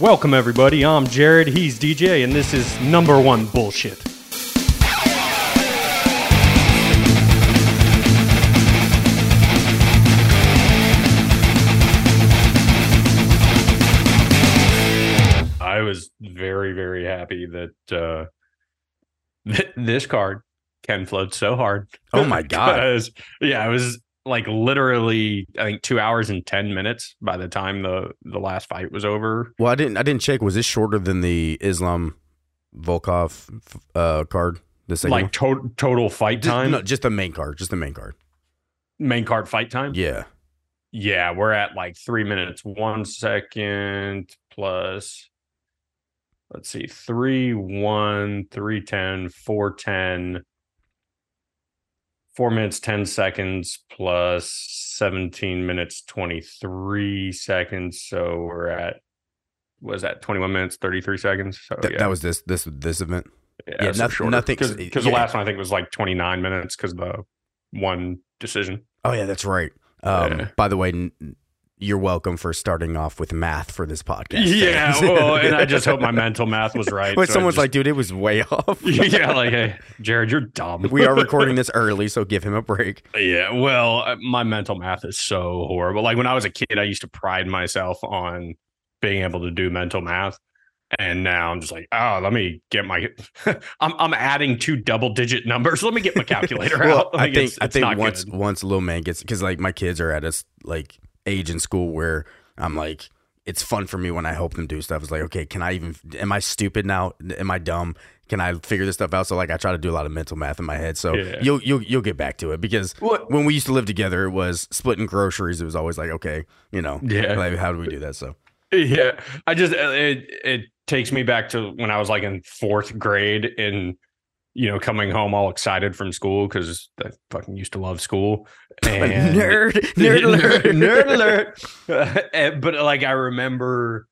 Welcome, everybody. I'm Jared. He's DJ, and this is number one bullshit. I was very, very happy that uh, th- this card can float so hard. Oh my God. Yeah, it was like literally, I think two hours and ten minutes by the time the the last fight was over. Well, I didn't. I didn't check. Was this shorter than the Islam Volkov uh, card? The second like to- total fight Just- time, no, just the main card. Just the main card. main card fight time. Yeah. Yeah, we're at like three minutes, one second plus. Let's see, three, one, three, ten, four, ten. Four minutes, ten seconds plus seventeen minutes, twenty-three seconds. So we're at was that twenty-one minutes, thirty-three seconds. So Th- yeah, That was this this this event. yeah, yeah, so noth- shorter. nothing- because yeah. the last one I think was like twenty-nine minutes because the one decision. Oh yeah, that's right. Um, Yeah. By the way, you're welcome for starting off with math for this podcast. Yeah, well, and I just hope my mental math was right. But so someone's just- like, dude, it was way off. yeah, like, hey, Jared, you're dumb. we are recording this early, so give him a break. yeah, well, uh, my mental math is so horrible. Like when I was a kid, I used to pride myself on being able to do mental math. And now I'm just like, oh, let me get my. I'm I'm adding two double digit numbers. Let me get my calculator Well, out. I Like, think it's- I think once good. once little man gets because like my kids are at us like age in school where I'm like it's fun for me when I help them do stuff. It's like okay, can I even? Am I stupid now? Am I dumb? Can I figure this stuff out? So like I try to do a lot of mental math in my head. So Yeah. you'll you'll you'll get back to it because What- when we used to live together, it was splitting groceries. It was always like okay, you know, Yeah. like how do we do that? So Yeah, I just it it takes me back to when I was like in fourth grade and you know coming home all excited from school because I fucking used to love school. And nerd nerd alert nerd alert. And- eh, but like I remember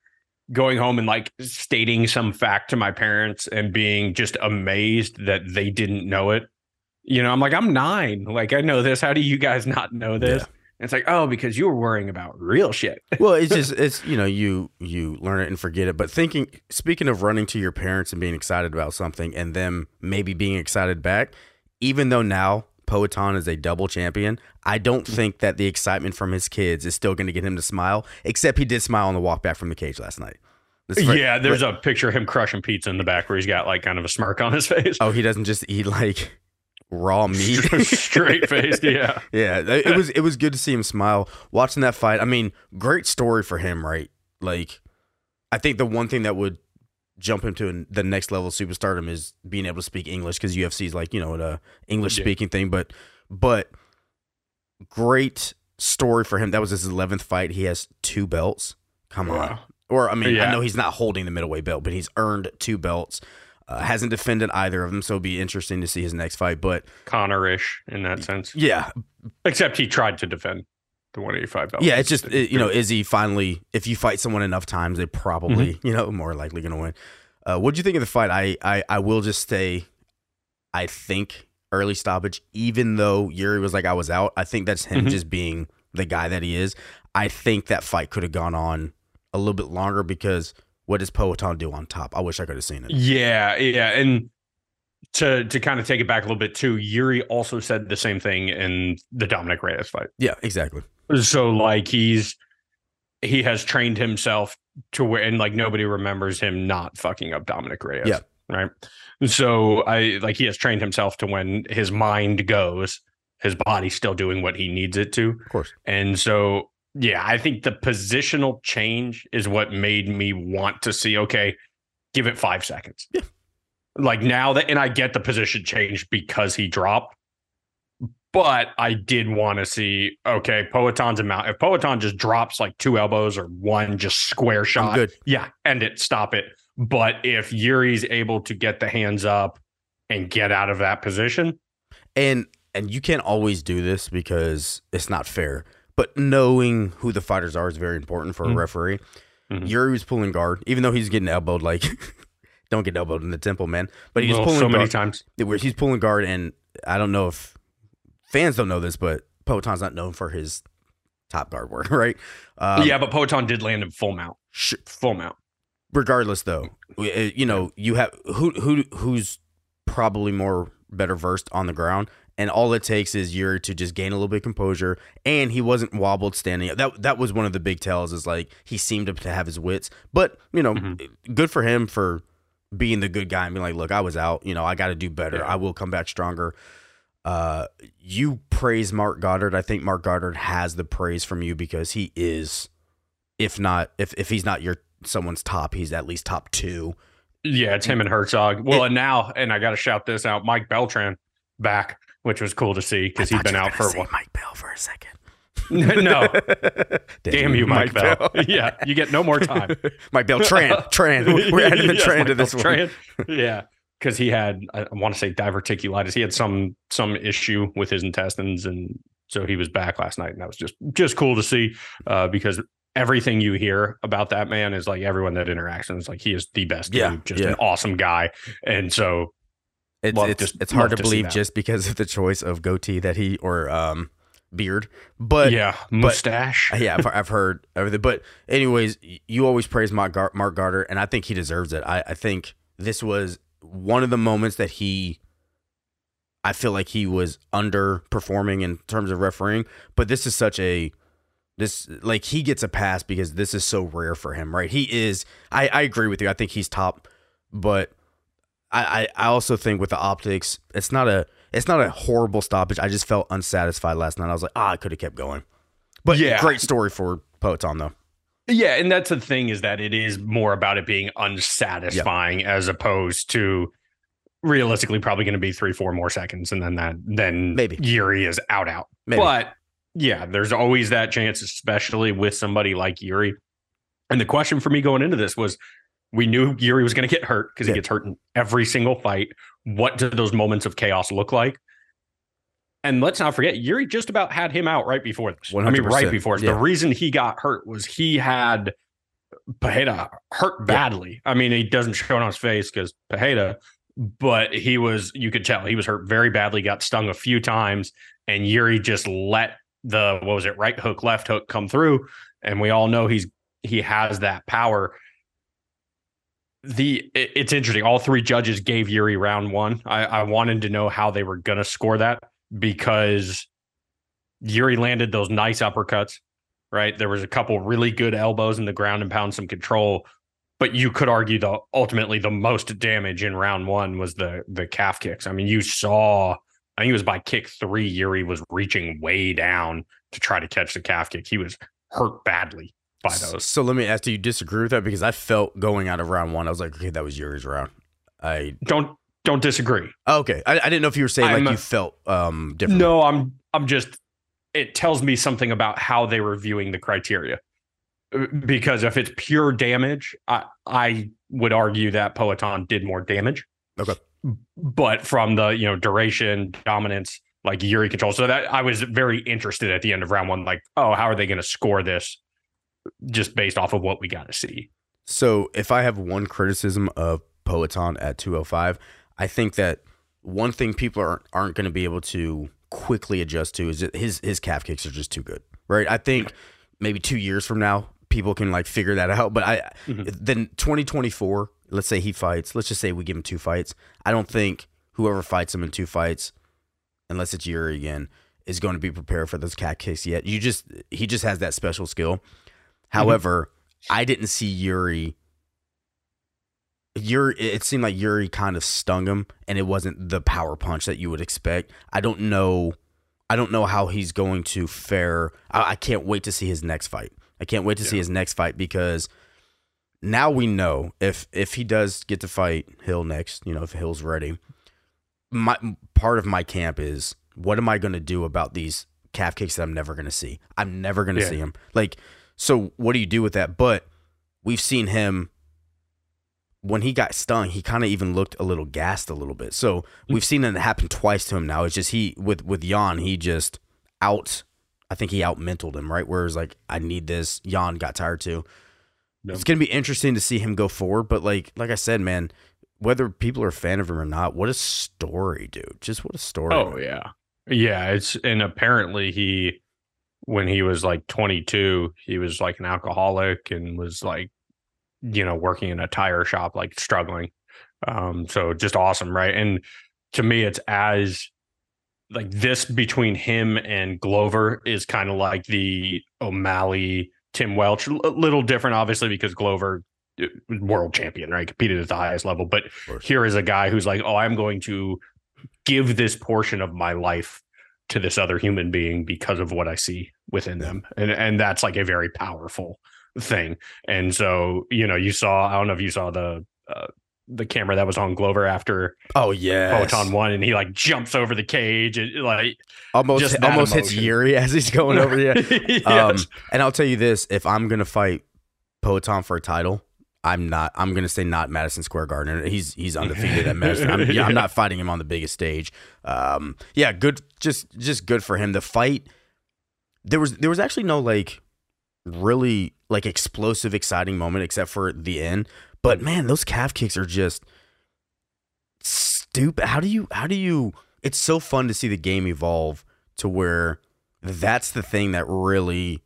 going home and like stating some fact to my parents and being just amazed that they didn't know it. You know, I'm like, I'm nine. Like, I know this. How do you guys not know this? Yeah. And it's like, oh, because you were worrying about real shit. well, it's just it's you know you you learn it and forget it. But thinking, speaking of running to your parents and being excited about something, and them maybe being excited back, even though now Poatan is a double champion, I don't mm. think that the excitement from his kids is still going to get him to smile. Except he did smile on the walk back from the cage last night. Fr- yeah, there's a picture of him crushing pizza in the back where he's got like kind of a smirk on his face. Oh, he doesn't just eat like raw meat. Straight faced, yeah. Yeah, it was it was good to see him smile watching that fight. I mean, great story for him, right? Like, I think the one thing that would jump him to the next level of superstardom is being able to speak English because UFC is like you know the English speaking thing. But but great story for him. That was his eleventh fight. He has two belts. Come on. Or I mean, I know he's not holding the middleweight belt, but he's earned two belts. Uh, hasn't defended either of them, so it'll be interesting to see his next fight. But Conor-ish in that sense. yeah, Except he tried to defend the 185 belt. Yeah, it's just it, you know, is he finally? If you fight someone enough times, they probably Mm-hmm. you know more likely going to win. Uh, what do you think of the fight? I, I I will just say, I think early stoppage. Even though Yuri was like I was out, I think that's him Mhm. just being the guy that he is. I think that fight could have gone on a little bit longer because what does Poatan do on top? I wish I could have seen it. Yeah, yeah, and to to kind of take it back a little bit too, Yuri also said the same thing in the Dominick Reyes fight. Yeah, exactly. So like he's he has trained himself to where and like nobody remembers him not fucking up Dominick Reyes. Yeah. Right. So I like he has trained himself to when his mind goes, his body's still doing what he needs it to. Of course. And so, yeah, I think the positional change is what made me want to see, okay, give it five seconds. Yeah. Like now that, and I get the position change because he dropped, but I did want to see, okay, Poatan's amount. If Poatan just drops like two elbows or one just square shot, good. yeah, end it, stop it. But if Yuri's able to get the hands up and get out of that position, and and you can't always do this because it's not fair. But knowing who the fighters are is very important for a Mhm. referee. Mhm. Yuri was pulling guard, even though he's getting elbowed. Like, don't get elbowed in the temple, man. But he's well, pulling so many times. Where he's pulling guard, and I don't know if fans don't know this, but Poatan's not known for his top guard work, right? Um, yeah, but Poatan did land in full mount. Sh- full mount. Regardless, though, you know you have who who who's probably more better versed on the ground. And all it takes is Yuri to just gain a little bit of composure, and he wasn't wobbled standing up. That that was one of the big tells. Is like he seemed to have his wits, but you know, mm-hmm. good for him for being the good guy and being like, look, I was out. You know, I got to do better. Yeah. I will come back stronger. Uh, you praise Marc Goddard. I think Marc Goddard has the praise from you because he is, if not, if if he's not your someone's top, he's at least top two yeah, it's him and Herzog. Well, it, and now, and I got to shout this out: Mike Beltran back, which was cool to see because he'd been out for a while. Mike Bell for a second. no, damn, damn you, Mike, Mike Bell. Bell. yeah, you get no more time. Mike Bell, Tran, Tran. We're adding the yes, Tran to this Bell, one. Tran. Yeah, because he had, I want to say diverticulitis. He had some some issue with his intestines, and so he was back last night, and that was just just cool to see uh, because everything you hear about that man is like everyone that interacts is like he is the best yeah, dude, just yeah. an awesome guy. And so it's it's, just, it's hard to, to believe just because of the choice of goatee that he or um beard, but yeah, mustache. But, yeah, I've, I've, heard everything. But anyways, you always praise Mark, Gar- Marc Goddard, and I think he deserves it. I, I think this was one of the moments that he. I feel like he was underperforming in terms of refereeing, but this is such a this like he gets a pass because this is so rare for him, right? He is. I I agree with you. I think he's top, but I I, I also think with the optics, it's not a it's not a horrible stoppage. I just felt unsatisfied last night. I was like, ah, I could have kept going. But yeah, great story for Poatan though. Yeah, and that's the thing is that it is more about it being unsatisfying as opposed to realistically probably going to be three, four more seconds, and then that then maybe Yuri is out out. Maybe. But yeah, there's always that chance, especially with somebody like Yuri. And the question for me going into this was we knew Yuri was going to get hurt because yeah. he gets hurt in every single fight. What do those moments of chaos look like? And let's not forget, Yuri just about had him out right before this. 100%. I mean, right before Yeah. The reason he got hurt was he had Pereira hurt badly. Yeah. I mean, he doesn't show it on his face because Pereira, but he was, you could tell he was hurt very badly, got stung a few times, and Yuri just let the what was it right hook left hook come through and we all know he's he has that power the it's interesting. All three judges gave yuri round one. I i wanted to know how they were to score that because yuri landed those nice uppercuts right? There was a couple really good elbows in the ground and pound some control but you could argue the ultimately the most damage in round one was the the calf kicks. I mean you saw I think it was by kick three, Yuri was reaching way down to try to catch the calf kick. He was hurt badly by those. So let me ask, do you disagree with that? Because I felt going out of round one, I was like, okay, that was Yuri's round. I don't don't disagree. okay, I, I, didn't know if you were saying I'm, like you felt um different. No, I'm I'm just. It tells me something about how they were viewing the criteria. Uh, because if it's pure damage, I I would argue that Poatan did more damage. Okay but from the you know duration dominance like Yuri control. So that I was very interested at the end of round one, like, oh, how are they going to score this just based off of what we got to see? So if I have one criticism of Poatan at 205, I think that one thing people aren't aren't going to be able to quickly adjust to is that his his calf kicks are just too good, right? I think maybe two years from now people can like figure that out, but I mm-hmm. then 2024 let's say he fights, let's just say we give him two fights. I don't think whoever fights him in two fights, unless it's Yuri again, is going to be prepared for those cat kicks yet. You just he just has that special skill. Mm-hmm. However, mm-hmm. I didn't see Yuri. Yuri, it seemed like Yuri kind of stung him, and it wasn't the power punch that you would expect. I don't know. I don't know how he's going to fare. I, I can't wait to see his next fight. I can't wait to yeah. see his next fight because now we know if if he does get to fight Hill next, you know, if Hill's ready. My part of my camp is what am I going to do about these calf kicks that I'm never going to see? I'm never going to yeah. see him. Like, so what do you do with that? But we've seen him when he got stung. He kind of even looked a little gassed a little bit. So we've seen it happen twice to him now. It's just he with with Yan, he just out. I think he out mentaled him right. where Whereas like I need this. Yan got tired too. It's gonna be interesting to see him go forward, but like like I said, man, whether people are a fan of him or not, what a story, dude! Just what a story. Oh yeah, yeah. It's and apparently he when he was like 22, he was like an alcoholic and was like, you know, working in a tire shop, like struggling. Um, so just awesome, right? And to me, it's as like this between him and Glover is kind of like the O'Malley Tim Welch, a little different, obviously, because Glover uh, world champion, right? Competed at the highest level. But here is a guy who's like, oh, I'm going to give this portion of my life to this other human being because of what I see within them. And and that's like a very powerful thing. And so, you know, you saw, I don't know if you saw the uh, the camera that was on Glover after oh yeah Poatan one and he like jumps over the cage and like almost almost hits Yuri as he's going over yeah. yes. um, and I'll tell you this if I'm gonna fight Poatan for a title I'm not I'm gonna say not Madison Square Garden. He's he's undefeated at Madison. I'm, yeah, I'm not fighting him on the biggest stage. Um yeah good just just good for him. The fight there was there was actually no like really like explosive exciting moment except for the end. But man, those calf kicks are just stupid. How do you how do you it's so fun to see the game evolve to where that's the thing that really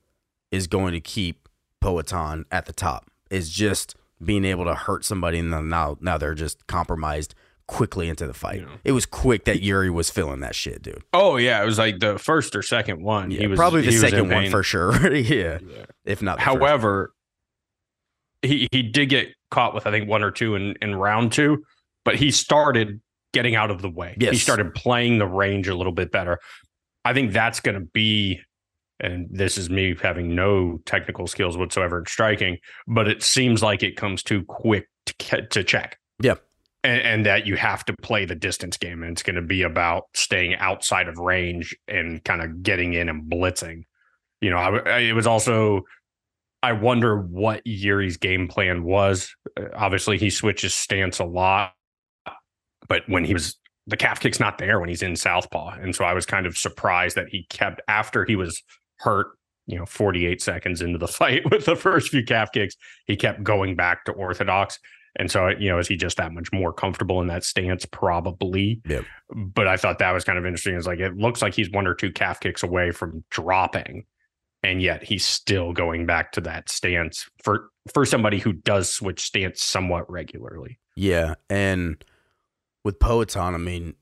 is going to keep Poatan at the top. Is just being able to hurt somebody and then now now they're just compromised quickly into the fight. Yeah. It was quick that Yuri was feeling that shit, dude. Oh yeah, it was like the first or second one. Yeah, was, probably the second one for sure. yeah. yeah. If not However, he he did get caught with I think one or two in in round two, but he started getting out of the way. Yes. He started playing the range a little bit better. I think that's going to be and this is me having no technical skills whatsoever in striking, but it seems like it comes too quick to, to check. Yeah. And, and, that you have to play the distance game, and it's going to be about staying outside of range and kind of getting in and blitzing. You know, I, I, it was also I wonder what Yuri's game plan was. Uh, obviously, he switches stance a lot, but when he was the calf kick's not there when he's in southpaw, and so I was kind of surprised that he kept after he was hurt. You know, 48 seconds into the fight with the first few calf kicks, he kept going back to orthodox. And so, you know, is he just that much more comfortable in that stance? Probably. Yep. But I thought that was kind of interesting. It's like it looks like he's one or two calf kicks away from dropping and yet he's still going back to that stance for for somebody who does switch stance somewhat regularly. Yeah, and with Poatan, I mean,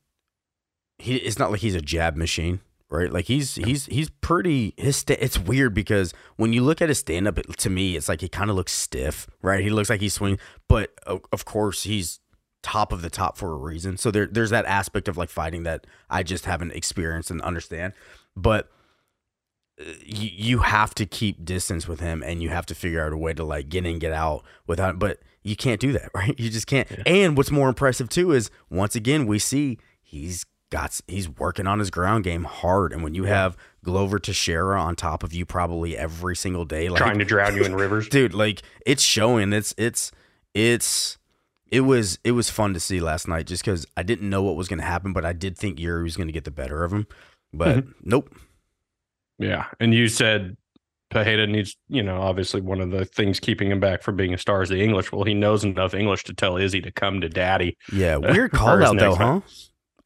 he it's not like he's a jab machine, right? Like he's he's he's pretty. His sta- it's weird because when you look at his stand up, to me, it's like he kind of looks stiff, right? He looks like he's swinging, but of course he's top of the top for a reason. So there there's that aspect of like fighting that I just haven't experienced and understand, but uh, you, you have to keep distance with him and you have to figure out a way to like get in get out without but you can't do that right you just can't yeah. and what's more impressive too is once again we see he's got he's working on his ground game hard and when you yeah. have Glover Teixeira on top of you probably every single day like trying to drown you in rivers dude like it's showing it's it's it's it was it was fun to see last night just because I didn't know what was going to happen, but I did think Yuri was going to get the better of him. But mm-hmm. nope, yeah. And you said Pereira needs, you know, obviously one of the things keeping him back from being a star is the English. Well, he knows enough English to tell Izzy to come to daddy. Yeah. Weird call out though, huh?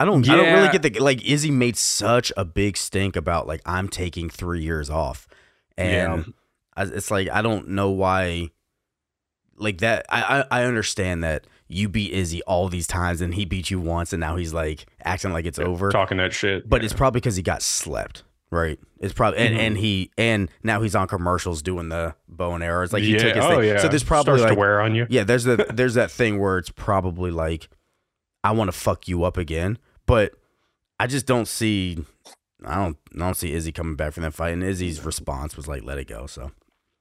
I don't yeah. I don't really get the like Izzy made such a big stink about like I'm taking three years off. And yeah. it's like I don't know why like that I, I, I understand that you beat Izzy all these times and he beat you once and now he's like acting like it's yeah, over. Talking that shit. But it's probably because he got slept. Right. It's probably and, mm-hmm. and he and now he's on commercials doing the bow and arrows. Like he yeah. took his oh, thing. Yeah. So there's probably Starts like to wear on you. Yeah, there's the there's that thing where it's probably like I want to fuck you up again. But I just don't see I don't I don't see Izzy coming back from that fight. And Izzy's response was like, let it go. So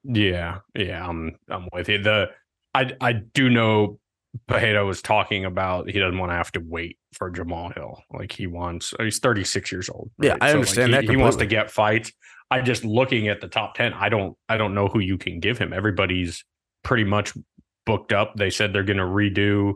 Yeah, yeah, I'm I'm with you. The I I do know Pereira was talking about he doesn't want to have to wait for Jamahal Hill. Like he wants, he's 36 years old. Right? Yeah, I so understand like he, that. He wants to get fights. I just looking at the top 10, I don't, I don't know who you can give him. Everybody's pretty much booked up. They said they're going to redo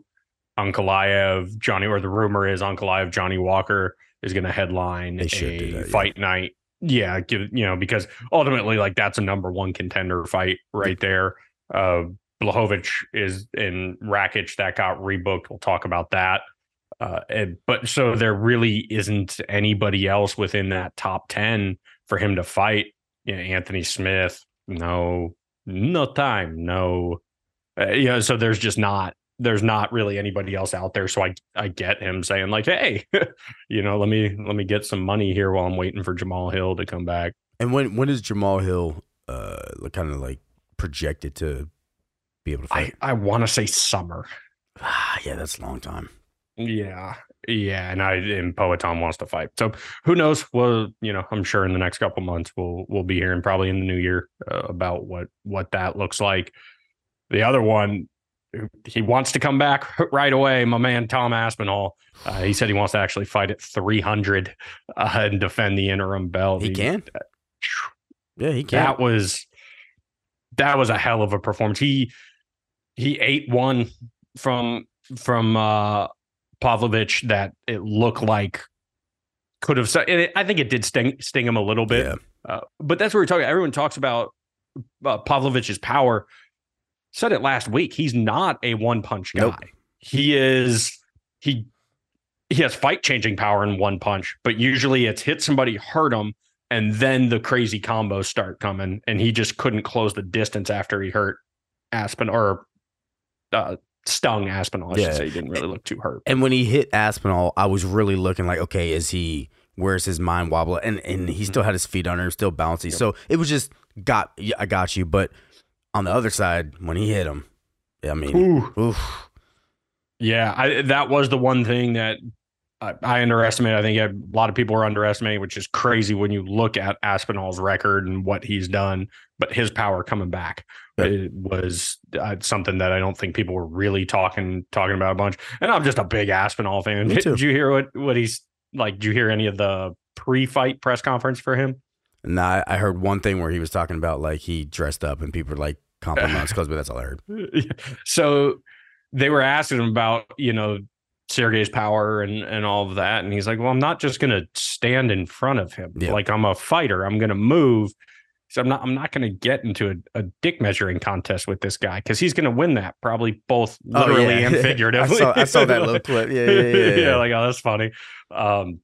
Ankalaev, Johnny, or the rumor is Ankalaev, Johnny Walker is going to headline a that, fight yeah. night. Yeah, give, you know, because ultimately, like that's a number one contender fight right there. Uh, Blachowicz is in Rakic that got rebooked. We'll talk about that. Uh, and, but so there really isn't anybody else within that top 10 for him to fight. you know, Anthony Smith, no, no time, no, uh, you know, so there's just not there's not really anybody else out there. So I I get him saying like, hey, you know, let me let me get some money here while I'm waiting for Jamahal Hill to come back. And when when is Jamahal Hill uh kind of like projected to be able to I fight? I want to say summer. Ah, yeah, that's a long time. Yeah. Yeah, and I and Poatan wants to fight. So who knows? Well, you know, I'm sure in the next couple months we'll we'll be hearing probably in the new year uh, about what what that looks like. The other one, he wants to come back right away. My man Tom Aspinall, uh, he said he wants to actually fight at 300 uh, and defend the interim belt. He can. Yeah, he can. That was that was a hell of a performance. He he ate one from from uh Pavlovich that it looked like could have. It, I think it did sting sting him a little bit. Yeah. Uh, but that's what we're talking. Everyone talks about uh, Pavlovich's power. Said it last week. He's not a one punch guy. Nope. He is he he has fight changing power in one punch, but usually it's hit somebody, hurt him, and then the crazy combos start coming. And he just couldn't close the distance after he hurt Aspen or uh, stung Aspinall. I Yeah. should say he didn't really look too hurt. And when he hit Aspinall, I was really looking like, okay, is he? Where's his mind wobble? And and he still had his feet under him, still bouncy. So it was just got. Yeah, I got you. But on the other side, when he hit him, I mean, Ooh. oof. Yeah, I, that was the one thing that I, I underestimated. I think a lot of people are underestimating, which is crazy when you look at Aspinall's record and what he's done. But his power coming back Yeah. it was uh, something that I don't think people were really talking talking about a bunch. And I'm just a big Aspinall fan. Me Did, too. you hear what what he's like? Did you hear any of the pre-fight press conference for him? Nah, I heard one thing where he was talking about like he dressed up and people were like compliments because, but that's all I heard. so they were asking him about you know Sergey's power and and all of that, and he's like, "Well, I'm not just going to stand in front of him. Yeah. Like I'm a fighter. I'm going to move. So I'm not. I'm not going to get into a, a dick measuring contest with this guy because he's going to win that probably both Oh, literally yeah. and I figuratively. saw, I saw that little clip. Yeah, yeah, yeah. yeah. like oh, that's funny. Um,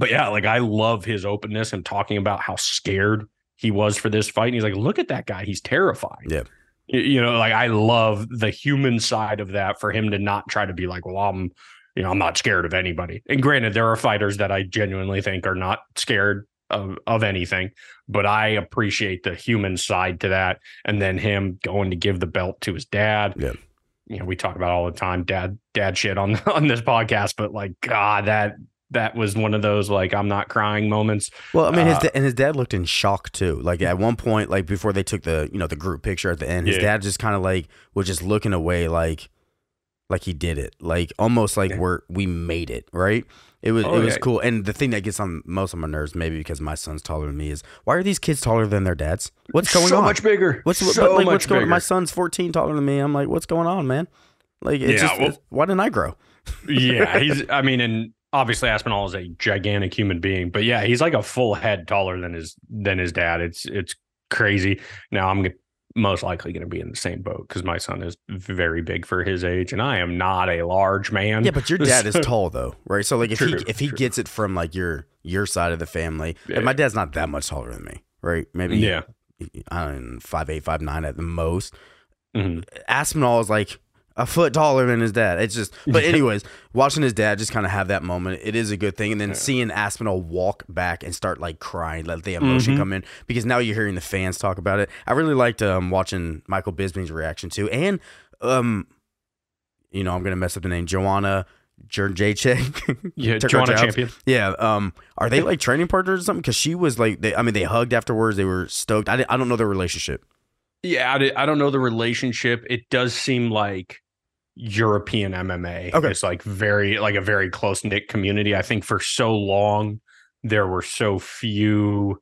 but yeah, like I love his openness and talking about how scared he was for this fight. And he's like, look at that guy. He's terrified. Yeah. You know, like I love the human side of that for him to not try to be like, well, I'm, you know, I'm not scared of anybody. And granted, there are fighters that I genuinely think are not scared of, of anything, but I appreciate the human side to that. And then him going to give the belt to his dad. Yeah. You know, we talk about all the time, dad, dad shit on on this podcast, but like, God, that that was one of those like I'm not crying moments. Well, I mean, his Uh, da- and his dad looked in shock too. Like at one point, like before they took the you know the group picture at the end, his Yeah. dad just kind of like was just looking away, like like he did it, like almost like Yeah. we're we made it, right? It was Oh, it was yeah. cool. And the thing that gets on most of my nerves, maybe because my son's taller than me, is why are these kids taller than their dads? What's going so on? much bigger. What's so but, like, much what's going? bigger. My son's fourteen taller than me. I'm like, what's going on, man? Like, it's Yeah, just well- it's- why didn't I grow? yeah, he's. I mean, and obviously Aspinall is a gigantic human being, but yeah, he's like a full head taller than his than his dad. It's it's crazy. Now I'm most likely going to be in the same boat because my son is very big for his age, and I am not a large man. Yeah, but your dad is tall though, right? So like if True, he if he true. gets it from like your your side of the family, Yeah. and my dad's not that much taller than me, right? Maybe yeah. I don't know, five eight, five nine at the most. Mhm. Aspinall is like a foot taller than his dad. It's just, but anyways, watching his dad just kind of have that moment, it is a good thing. And then seeing Aspinall walk back and start like crying, let the emotion Mhm. come in because now you're hearing the fans talk about it. I really liked um, watching Michael Bisping's reaction too, and um, you know, I'm gonna mess up the name, Joanna Jurjacek. Yeah, Took her Joanna jobs. Champion. Yeah. Um, are they like training partners or something? Because she was like, they, I mean, they hugged afterwards. They were stoked. I, I don't know their relationship. Yeah, I, I don't know the relationship. It does seem like European MMA Okay. is like very like a very close knit community. I think for so long there were so few.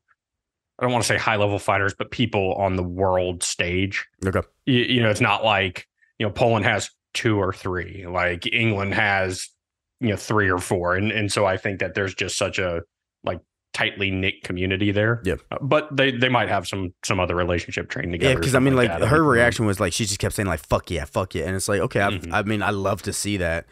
I don't want to say high level fighters, but people on the world stage. Okay. You, you know, it's not like you know Poland has two or three. Like England has you know three or four, and and so I think that there's just such a like tightly knit community there. Yep. Uh, but they they might have some some other relationship trained together. Yeah, because I mean, something like her reaction was like she just kept saying like "fuck yeah, fuck yeah," and it's like okay, I've, Mhm. I mean, I love to see that,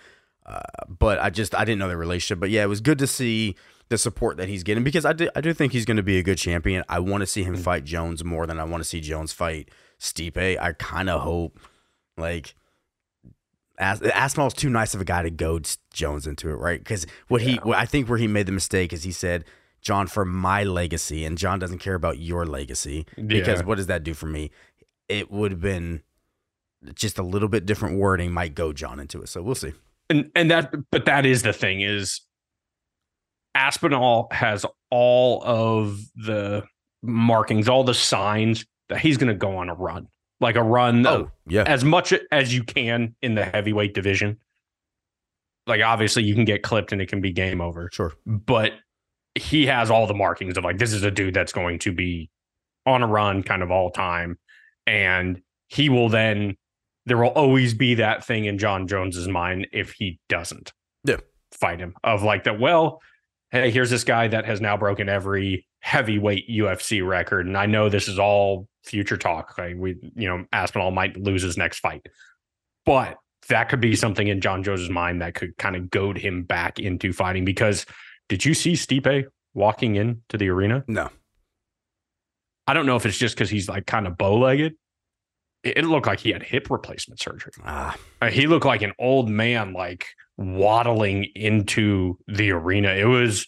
uh, but I just I didn't know the relationship. But yeah, it was good to see the support that he's getting because I do, I do think he's going to be a good champion. I want to see him Mhm. fight Jones more than I want to see Jones fight Stipe. I kind of hope like As- Aspinall's too nice of a guy to goad Jones into it, right? Because what he, Yeah. what I think where he made the mistake is he said, "John, for my legacy," and John doesn't care about your legacy because Yeah. what does that do for me? It would have been just a little bit different wording might go John into it. So we'll see. and and that but that is the thing is Aspinall has all of the markings, all the signs that he's going to go on a run, like a run Oh yeah, as much as you can in the heavyweight division. Like obviously you can get clipped and it can be game over, sure. but he has all the markings of like this is a dude that's going to be on a run kind of all time. And he will then there will always be that thing in John Jones's mind if he doesn't Yeah. fight him of like that well hey here's this guy that has now broken every heavyweight UFC record. And I know this is all future talk. Like we you know Aspinall might lose his next fight. But that could be something in John Jones's mind that could kind of goad him back into fighting because did you see Stipe walking into the arena? No, I don't know if it's just because he's like kind of bow legged. It, it looked like he had hip replacement surgery. ah, Uh, he looked like an old man, like waddling into the arena. It was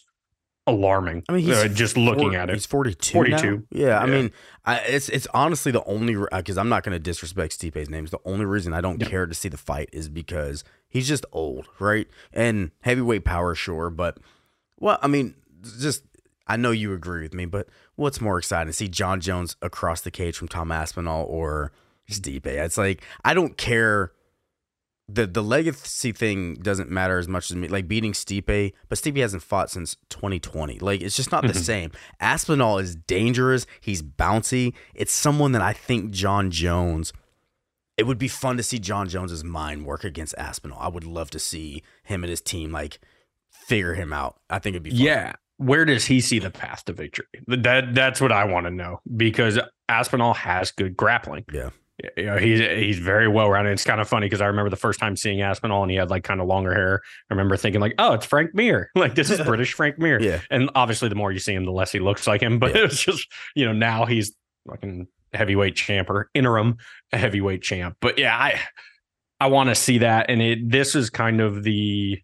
alarming. I mean, he's uh, just looking at it. He's 42. 42. now? Yeah, I mean, I, it's it's honestly the only because I'm not going to disrespect Stipe's name. It's the only reason I don't Yep. care to see the fight is because he's just old, right? And heavyweight power, sure, but well, I mean, just I know you agree with me, but what's more exciting to see John Jones across the cage from Tom Aspinall or Stipe? It's like I don't care. The the legacy thing doesn't matter as much as me. Like beating Stipe, but Stipe hasn't fought since 2020. Like it's just not the Mhm. same. Aspinall is dangerous. He's bouncy. It's someone that I think John Jones. It would be fun to see John Jones's mind work against Aspinall. I would love to see him and his team like figure him out. I think it'd be fun. Yeah. Where does he see the path to victory? That that's what I want to know because Aspinall has good grappling. Yeah. You know, he's he's very well rounded. It's kind of funny because I remember the first time seeing Aspinall and he had like kind of longer hair. I remember thinking like, oh, it's Frank Mir. Like this is British Frank Mir. Yeah. And obviously, the more you see him, the less he looks like him. But Yeah. it's just you know now he's fucking heavyweight champ or interim heavyweight champ. But yeah, I I want to see that, and it this is kind of the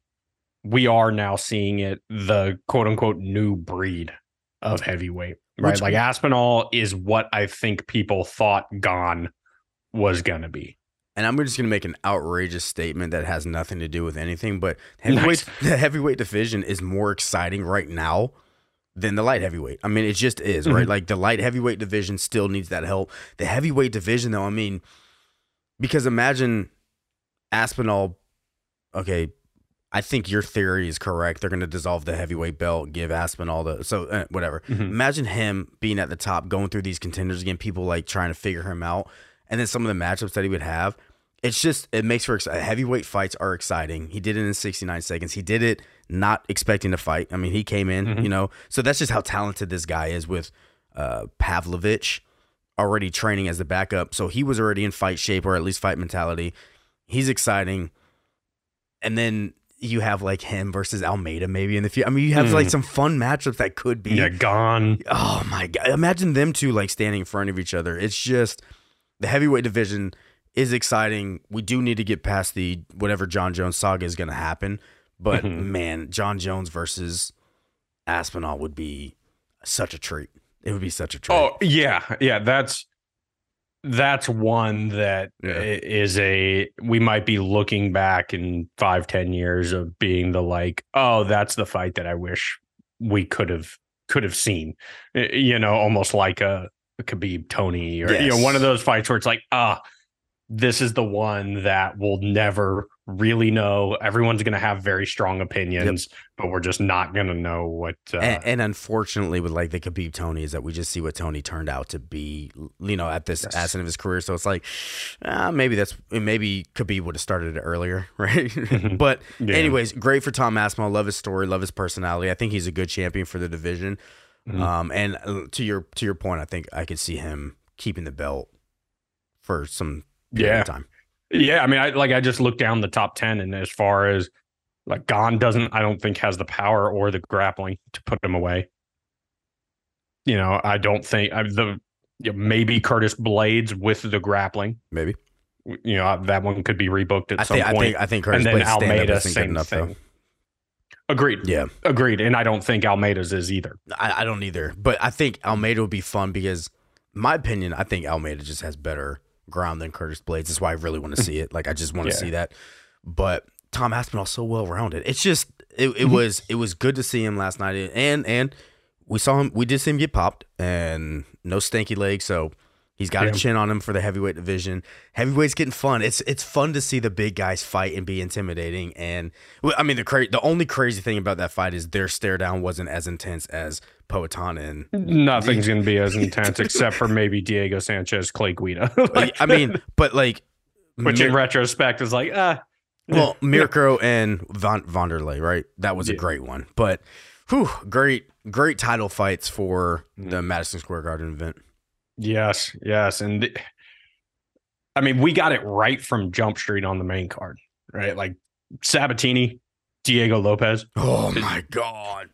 we are now seeing it the quote unquote new breed of heavyweight, right? Which- like Aspinall is what I think people thought Gane was gonna be. And I'm just gonna make an outrageous statement that has nothing to do with anything, but heavyweight the heavyweight division is more exciting right now than the light heavyweight. I mean, it just is, right? Mhm. Like the light heavyweight division still needs that help. The heavyweight division, though, I mean, because imagine Aspinall. Okay, I think your theory is correct. They're gonna dissolve the heavyweight belt, give Aspinall the so uh, whatever. Imagine him being at the top, going through these contenders again, people like trying to figure him out, and then some of the matchups that he would have. It's just it makes for heavyweight fights are exciting. He did it in 69 seconds. He did it not expecting to fight. I mean, he came in, Mhm. you know. So that's just how talented this guy is with uh, Pavlovich already training as the backup. So he was already in fight shape or at least fight mentality. He's exciting. And then you have like him versus Almeida maybe in the future. I mean, you have like Mm. some fun matchups that could be. Yeah, gone. Oh my god! Imagine them two like standing in front of each other. It's just the heavyweight division is exciting. We do need to get past the whatever John Jones saga is going to happen. But man, John Jones versus Aspinall would be such a treat. It would be such a treat. Oh yeah, yeah. That's that's one that Yeah. is a we might be looking back in five ten years of being the like oh that's the fight that I wish we could have could have seen you know almost like a, a Khabib Tony or you know one of those fights where it's like ah this is the one that we'll never really know everyone's going to have very strong opinions but we're just not going to know what uh, and, and unfortunately, with like the Khabib Tony, is that we just see what Tony turned out to be, you know, at this Yes. ascent of his career. So it's like, uh, maybe that's maybe Khabib would have started it earlier, right? Mhm. but yeah. anyways, great for Tom Aspinall. Love his story, love his personality. I think he's a good champion for the division. Mhm. Um, and uh, to your to your point, I think I could see him keeping the belt for some period Yeah. of time. Yeah, I mean, I like I just looked down the top ten, and as far as Like Gane doesn't, I don't think has the power or the grappling to put him away. You know, I don't think I, the you know, maybe Curtis Blaydes with the grappling. Maybe You know, that one could be rebooked at I some think I point. think I think Curtis and then Blade's Almeida, same enough though. Agreed. Yeah, Agreed. And I don't think Almeida's is either. I, I don't either. But I think Almeida would be fun because, my opinion, I think Almeida just has better ground than Curtis Blaydes. That's why I really want to see it. Like I just want to Yeah. see that. But Tom Aspinall so well rounded. It's just it, it Mhm. was it was good to see him last night, and and we saw him. We did see him get popped, and no stanky leg. So. He's got a chin on him for the heavyweight division. Heavyweight's getting fun. It's it's fun to see the big guys fight and be intimidating. And I mean, the cra- the only crazy thing about that fight is their stare down wasn't as intense as Poetana and Nothing's going to be as intense except for maybe Diego Sanchez, Clay Guida. Like, I mean, but like, which in retrospect is like, ah, well, Mirko and Von Wanderlei, right? That was a great one. But, whew, great, great title fights for the Madison Square Garden event. yes, yes. And th- I mean, we got it right from Jump Street on the main card, right? Like Sabatini, Diego Lopez. Oh my god,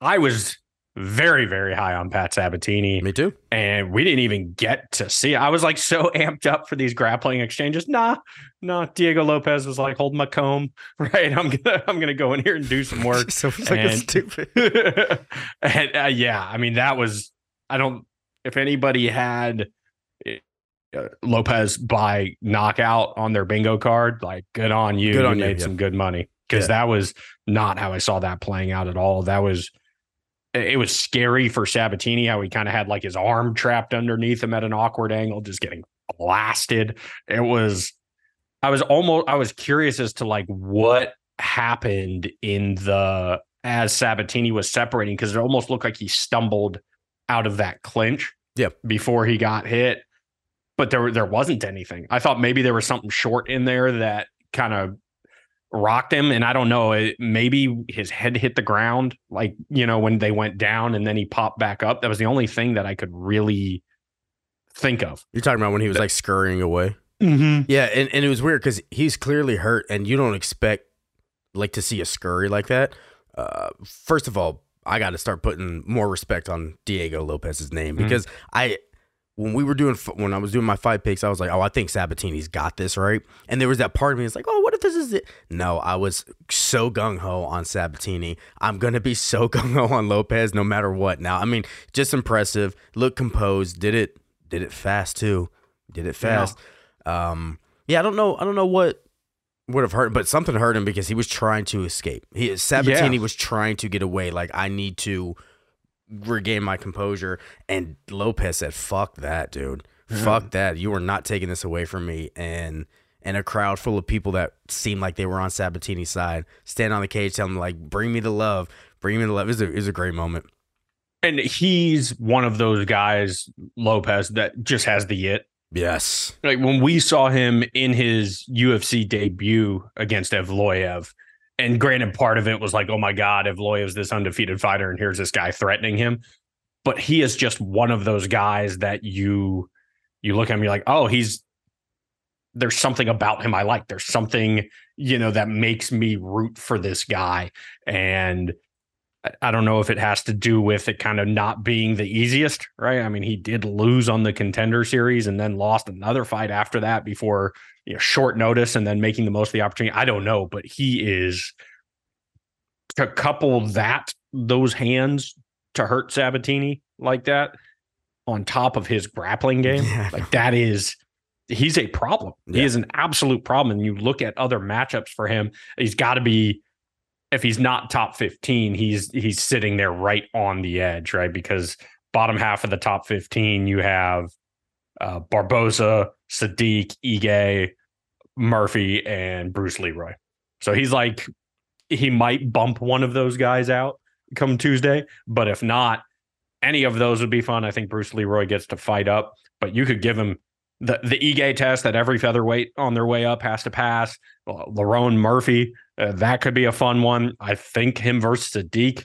I was very, very high on Pat Sabatini. me too. and we didn't even get to see. I was like so amped up for these grappling exchanges. Nah, nah. Diego Lopez was like, "Hold my comb, right? I'm gonna, I'm gonna go in here and do some work." so fucking and- stupid. and uh, yeah, I mean that was. I don't. If anybody had uh, Lopez by knockout on their bingo card, like good on you. Good on you you, made yeah. some good money because Yeah. that was not how I saw that playing out at all. That was. It was scary for Sabatini how he kind of had like his arm trapped underneath him at an awkward angle, just getting blasted. It was. I was almost. I was curious as to like what happened in the as Sabatini was separating because it almost looked like he stumbled out of that clinch. Yep. Before he got hit, but there there wasn't anything. I thought maybe there was something short in there that kind of rocked him, and I don't know. It, maybe his head hit the ground, like you know when they went down, and then he popped back up. That was the only thing that I could really think of. You're talking about when he was like scurrying away. Mm-hmm. Yeah, and, and it was weird because he's clearly hurt, and you don't expect like to see a scurry like that. Uh, first of all, I got to start putting more respect on Diego Lopez's name Mhm. because I, when we were doing when I was doing my fight picks, I was like, oh, I think Sabatini's got this right, and there was that part of me that's like, oh, what if this is it? No, I was so gung ho on Sabatini. I'm gonna be so gung ho on Lopez no matter what. Now, I mean, just impressive, look composed, did it, did it fast too, did it fast. Um, yeah, I don't know. I don't know what would have hurt, but something hurt him because he was trying to escape. He Sabatini Yeah. was trying to get away. Like I need to regain my composure, and Lopez said, "Fuck that, dude. Fuck that. You are not taking this away from me." And and a crowd full of people that seemed like they were on Sabatini's side, stand on the cage, tell him like, "Bring me the love. Bring me the love." It was a, it was a great moment. And he's one of those guys, Lopez, that just has the it. Yes. like when we saw him in his UFC debut against Evloev, and granted, part of it was like, oh my God, if Loye is this undefeated fighter, and here's this guy threatening him. But he is just one of those guys that you you look at him, you're like, oh, he's there's something about him I like. There's something, you know, that makes me root for this guy. And I don't know if it has to do with it kind of not being the easiest, right? I mean, he did lose on the contender series and then lost another fight after that before you know, short notice and then making the most of the opportunity. I don't know, but he is to couple that those hands to hurt Sabatini like that on top of his grappling game, Yeah. like that is he's a problem. He is an absolute problem. And you look at other matchups for him, he's got to be if he's not top 15, he's he's sitting there right on the edge, right? Because bottom half of the top 15, you have uh, Barbosa, Sodiq, Ige, Murphy, and Bruce Leroy. So he's like, he might bump one of those guys out come Tuesday, but if not, any of those would be fun. I think Bruce Leroy gets to fight up, but you could give him the the Ige test that every featherweight on their way up has to pass. Well, Lerone Murphy, uh, that could be a fun one. I think him versus Sodiq.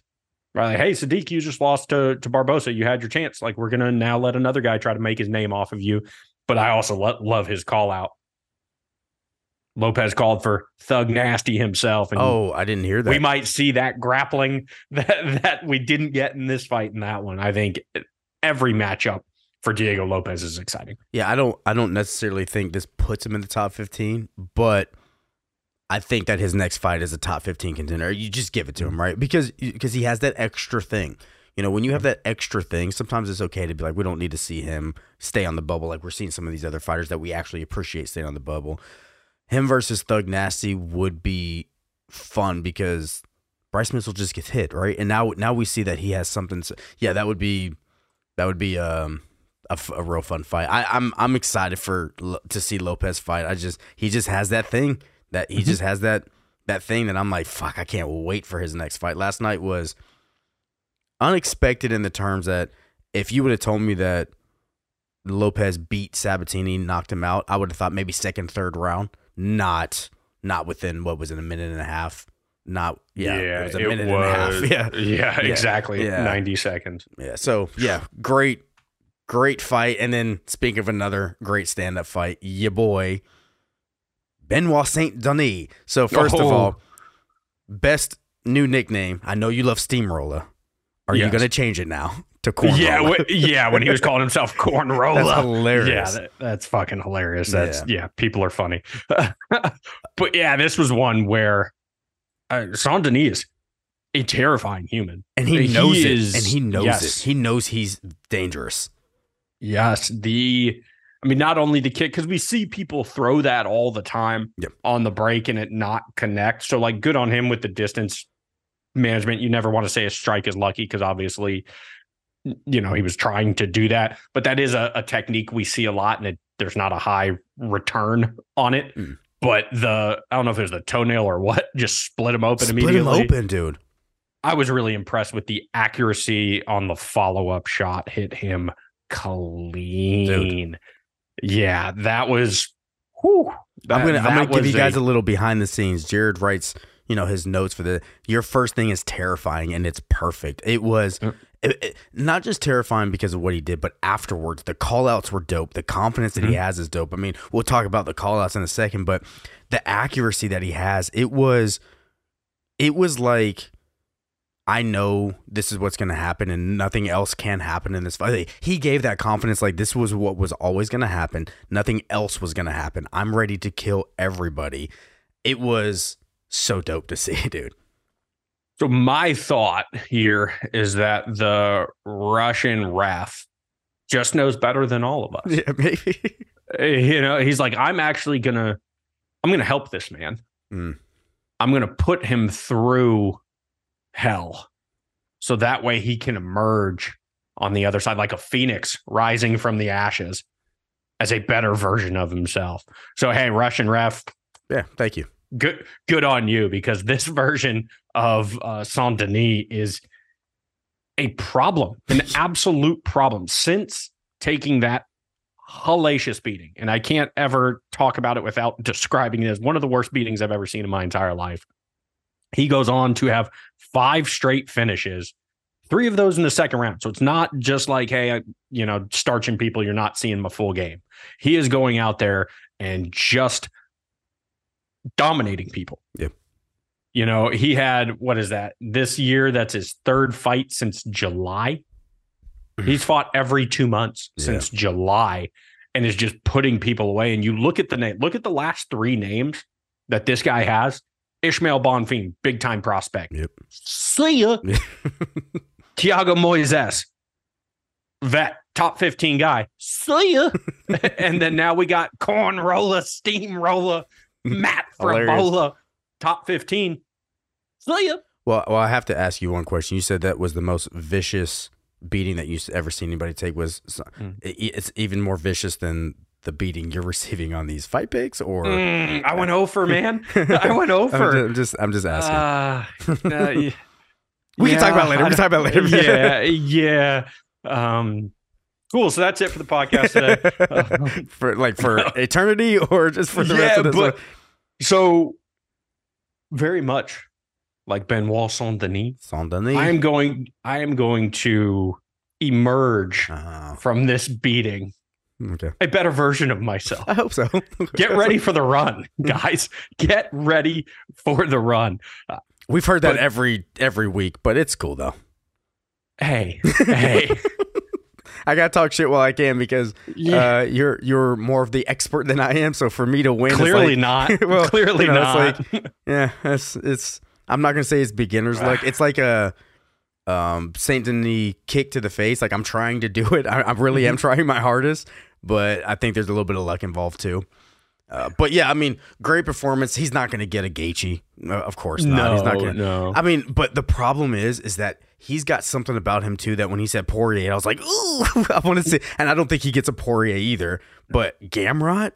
Right, like, hey Sodiq, you just lost to to Barbosa. You had your chance. Like we're gonna now let another guy try to make his name off of you. But I also lo- love his call out. Lopez called for Thug Nasty himself, and Oh, I didn't hear that. we might see that grappling that that we didn't get in this fight in that one. I think every matchup for Diego Lopez is exciting. Yeah, I don't I don't necessarily think this puts him in the top 15, but I think that his next fight is a top 15 contender. You just give it to him, right? Because because he has that extra thing. You know, when you have that extra thing, sometimes it's okay to be like, we don't need to see him stay on the bubble like we're seeing some of these other fighters that we actually appreciate staying on the bubble. Him versus Thug Nasty would be fun because Bryce Mitchell just gets hit, right? And now now we see that he has something. To, yeah, that would be that would be um a, a real fun fight. I, I'm I'm excited for to see Lopes fight. I just he just has that thing that he just has that that thing that I'm like fuck. I can't wait for his next fight. Last night was unexpected in the terms that if you would have told me that Lopes beat Sabatini, knocked him out, I would have thought maybe second, third round. Not not within what was it a minute and a half. Not yeah, it was a minute and a half. Yeah, yeah, exactly. yeah. Ninety seconds. yeah. So yeah, great, great fight. And then speaking of another great stand up fight, your boy Benoit Saint Denis. So first of Oh. all, best new nickname. I know you love Steamroller. Are you gonna change it now to Corn Yeah, Roller? wh- yeah. When he was calling himself Corn Rolla, That's hilarious. Yeah, that, that's fucking hilarious. That's yeah. people are funny. but yeah, this was one where uh, Saint Denis is a terrifying human. and he He knows is- it. And he knows yes. it. He knows he's dangerous. Yes, the I mean, not only the kick because we see people throw that all the time Yep. on the break and it not connect. So like, good on him with the distance management. You never want to say a strike is lucky because obviously, you know, he was trying to do that, but that is a, a technique we see a lot, and it, there's not a high return on it. Mm. But the I don't know if it was the toenail or what, just split him open immediately. Split immediately. him open, dude. I was really impressed with the accuracy on the follow up shot. Hit him clean. Yeah, that was. Whew, that, I'm gonna I'm gonna give you guys a- a little behind the scenes. Jared writes, you know, his notes for the your first thing is terrifying and it's perfect. It was Yep. It- it- not just terrifying because of what he did, but afterwards the call outs were dope. The confidence that he Mhm. has is dope. I mean, we'll talk about the call outs in a second, but the accuracy that he has, it was it was like I know this is what's going to happen and nothing else can happen in this fight. He gave that confidence like this was what was always going to happen. Nothing else was going to happen. I'm ready to kill everybody. It was so dope to see, dude. So my thought here is that the Russian ref just knows better than all of us. Yeah, maybe. Uh, You know, he's like, I'm actually gonna, I'm gonna help this man. Mm. I'm gonna put him through hell, so that way he can emerge on the other side like a phoenix rising from the ashes as a better version of himself. So hey, Russian ref, Yeah, thank you. good good on you because this version of uh, Saint Denis is a problem, an absolute problem since taking that hellacious beating. And I can't ever talk about it without describing it as one of the worst beatings I've ever seen in my entire life. He goes on to have five straight finishes, three of those in the second round. So it's not just like, hey, I, you know, starching people, you're not seeing my full game. He is going out there and just dominating people. Yep. You know, he had what is that this year? That's his third fight since July. Hmm. He's fought every two months Yeah. since July and is just putting people away. And you look at the name, look at the last three names that this guy has Ishmael Bonfim, big time prospect. Yep. See ya. Thiago Moises, vet, top 15 guy. See ya. and then now we got Corn Roller, Steamroller, Matt. Frevola, top 15. See ya. Well, well, I have to ask you one question. You said that was the most vicious beating that you've ever seen anybody take. Was Mm. it- it's even more vicious than the beating you're receiving on these fight picks, or Mm, I went over, man. I went over. I'm just, I'm just asking. Uh, uh, y- we can talk about it later. We can talk about it later. yeah, yeah. Um, cool. So that's it for the podcast today. for like for eternity, or just for the rest of this. but so very much like Benoit Saint Denis. Saint Denis. I am going. I am going to emerge Oh, from this beating Okay. a better version of myself. I hope so. Get ready for the run, guys. Get ready for the run. We've heard that But- every every week, but it's cool though. Hey, hey. I gotta talk shit while I can because Yeah. uh, you're you're more of the expert than I am. So for me to win, Clearly like- not. Well, Clearly you know, not. it's yeah, it's it's. I'm not gonna say it's beginner's luck. It's like a um Saint Denis kick to the face. Like I'm trying to do it. I, I really Mm-hmm. am trying my hardest, but I think there's a little bit of luck involved too. Uh, but yeah, I mean, great performance. He's not going to get a Gaethje, uh, of course not. no, He's not going to. no. I mean, but the problem is, is that he's got something about him too that when he said Poirier, I was like, ooh, I want to see. And I don't think he gets a Poirier either. But Gamrot,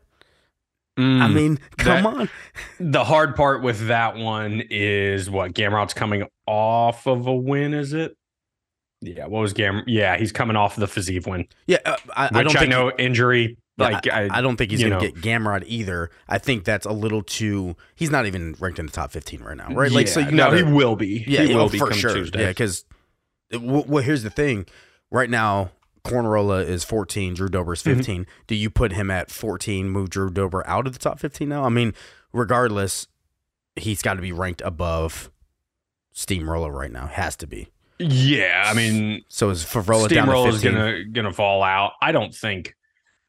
I Mm. mean, come that- on. the hard part with that one is what Gamrot's coming off of a win, is it? Yeah, what was Gam? Yeah, he's coming off the Fiziev win, Yeah, uh, I, I don't I, think know injury. Like I, I, I don't think he's going to know. get Gamrot either. I think that's a little too. He's not even ranked in the top 15 right now, right? Like, so Yeah, you no, gotta- he will be. Yeah, he will oh, be for come sure. Tuesday. Yeah, because well, here's the thing. Right now, Cornerola is 14. Drew Dober is Mm-hmm. 15. Do you put him at 14? Move Drew Dober out of the top 15 now? I mean, regardless, he's got to be ranked above Steamroller right now. Has to be. Yeah, I mean, So is Frevola down Steamroller is gonna gonna fall out. I don't think.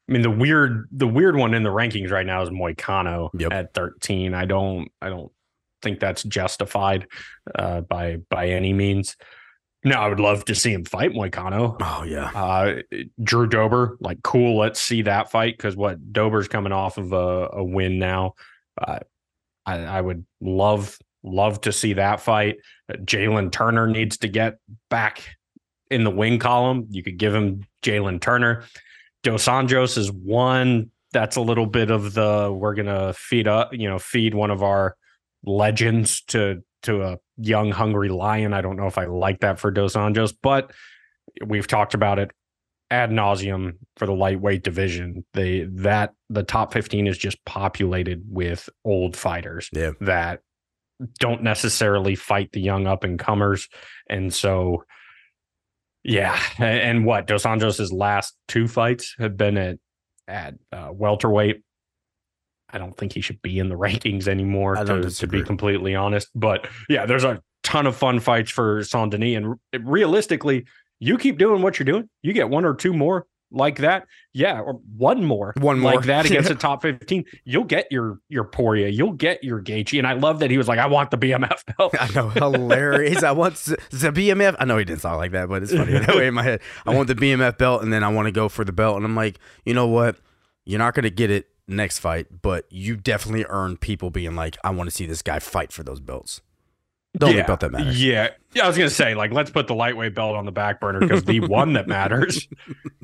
I mean, the weird the weird one in the rankings right now is Moicano Yep. at 13. I don't I don't think that's justified uh, by by any means. No, I would love to see him fight Moicano. Oh yeah. Uh, Drew Dober, like cool. Let's see that fight because what Dober's coming off of a, a win now. Uh, I, I would love love to see that fight. Uh, Jalen Turner needs to get back in the wing column. You could give him Jalen Turner. Dos Anjos is one. That's a little bit of the we're gonna feed up, you know, feed one of our legends to to a young hungry lion. I don't know if I like that for Dos Anjos, but we've talked about it ad nauseum for the lightweight division. They that the top 15 is just populated with old fighters Yeah. that don't necessarily fight the young up and comers. And so yeah, and what Dos Anjos' last two fights have been at at uh, welterweight. I don't think he should be in the rankings anymore, to, to be completely honest. But yeah, there's a ton of fun fights for Saint Denis, and realistically, you keep doing what you're doing, you get one or two more like that, yeah, or one more, One more. like that against the top 15, you'll get your your Poirier, you'll get your Gaethje, and I love that he was like, I want the BMF belt. I know, hilarious. I want the, the BMF. I know he didn't sound like that, but it's funny that way in my head. I want the BMF belt, and then I want to go for the belt. And I'm like, you know what? You're not going to get it next fight, but you definitely earned people being like, I want to see this guy fight for those belts. The only belt that matters. Yeah. Yeah, I was gonna say, like, let's put the lightweight belt on the back burner because the one that matters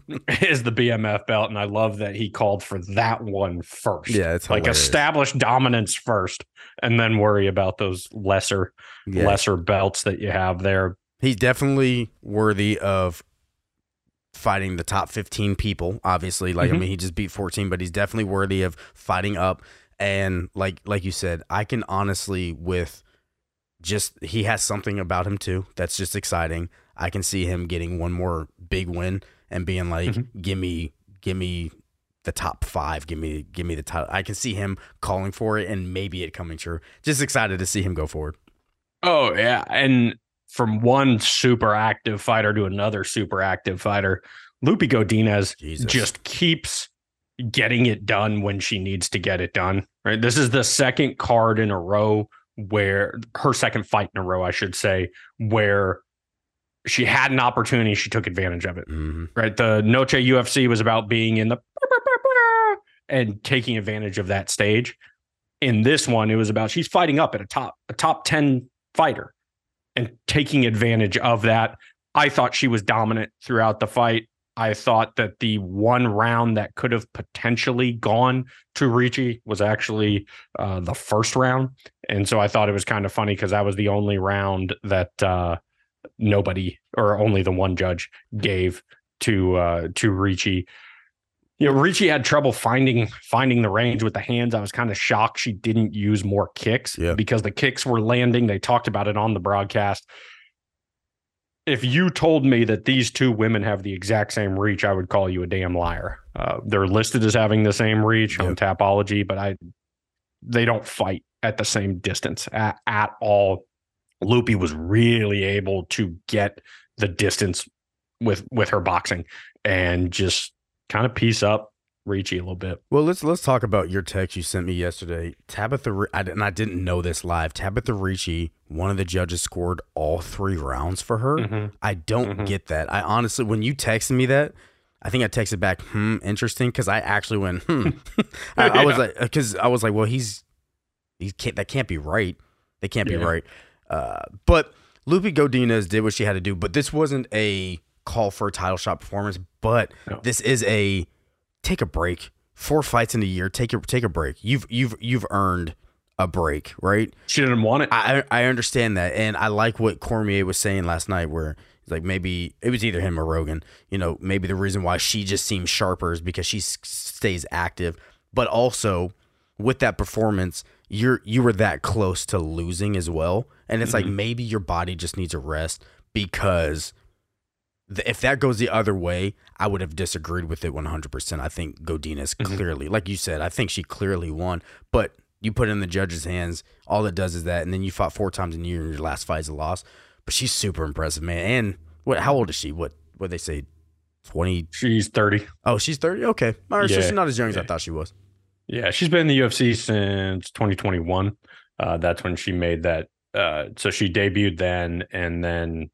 is the BMF belt. And I love that he called for that one first. Yeah, it's like establish dominance first and then worry about those lesser Yeah. lesser belts that you have there. He's definitely worthy of fighting the top 15 people obviously. Like i Mhm. mean he just beat 14 but he's definitely worthy of fighting up. And like like you said i can honestly with just he has something about him too that's just exciting. I can see him getting one more big win and being like Mhm. give me give me the top five. Give me give me the top. I can see him calling for it and maybe it coming true. Just excited to see him go forward. Oh, yeah. And from one super active fighter to another super active fighter, Loopy Godinez Jesus. just keeps getting it done when she needs to get it done. Right. This is the second card in a row where her second fight in a row, I should say, where she had an opportunity, she took advantage of it. Mhm. Right. The Noche UFC was about being in the and taking advantage of that stage. In this one, it was about she's fighting up at a top a top 10 fighter and taking advantage of that. I thought she was dominant throughout the fight. I thought that the one round that could have potentially gone to Ricci was actually uh, the first round. And so I thought it was kind of funny because that was the only round that uh, nobody or only the one judge gave to uh, to Ricci. You know, Ricci had trouble finding finding the range with the hands. I was kind of shocked she didn't use more kicks Yeah. because the kicks were landing. They talked about it on the broadcast. if you told me that these two women have the exact same reach, I would call you a damn liar. Uh, they're listed as having the same reach on Tapology, but I they don't fight at the same distance at, at all. Loopy was really able to get the distance with with her boxing and just kind of piece up Ricci a little bit. Well, let's let's talk about your text you sent me yesterday. Tabatha, I, and I didn't know this live. Tabatha Ricci, one of the judges, scored all three rounds for her. Mm-hmm. I don't mm-hmm. get that. I honestly, when you texted me that, I think I texted back, "Hmm, interesting," because I actually went, "Hmm." I, I, was like, because I was like, "Well, he's he can't that can't be right. They can't yeah. be right." Uh, but Loopy Godinez did what she had to do, but this wasn't a call for a title shot performance. But no. this is a take a break. Four fights in a year. Take a take a break. You've you've you've earned a break, right? She didn't want it. I I understand that, and I like what Cormier was saying last night, where he's like maybe it was either him or Rogan. You know, maybe the reason why she just seems sharper is because she s- stays active, but also with that performance, you're you were that close to losing as well, and it's mm-hmm. like maybe your body just needs a rest because if that goes the other way, I would have disagreed with it 100%. I think Godinez mm-hmm. clearly, like you said, I think she clearly won, but you put it in the judge's hands. All it does is that, and then you fought four times in a year, and your last fight is a loss. But she's super impressive, man. And what? How old is she? What? What they say? Twenty? She's thirty. Oh, she's thirty. Okay, all right. Yeah. So she's not as young as I thought she was. Yeah, she's been in the UFC since 2021. Uh, that's when she made that. Uh, so she debuted then, and then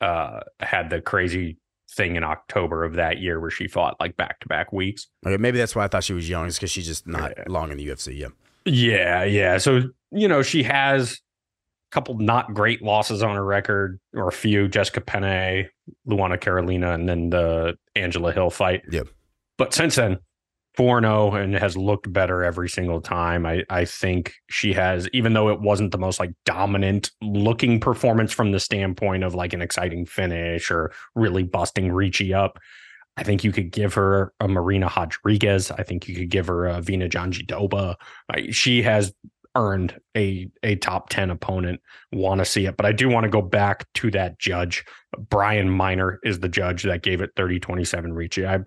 uh, had the crazy thing in October of that year where she fought like back to back weeks. Okay, maybe that's why I thought she was young, is because she's just not yeah. long in the UFC. Yeah. Yeah, yeah. So you know she has a couple not great losses on her record, or a few. Jessica Penne, Luana Carolina, and then the Angela Hill fight. Yeah. But since then, 4 0 and has looked better every single time. I, I think she has, even though it wasn't the most like dominant looking performance from the standpoint of like an exciting finish or really busting Ricci up. I think you could give her a Marina Rodriguez. I think you could give her a Virna Jandiroba. She has earned a a top 10 opponent want to see it but i do want to go back to that judge brian miner is the judge that gave it 30 27 Ricci i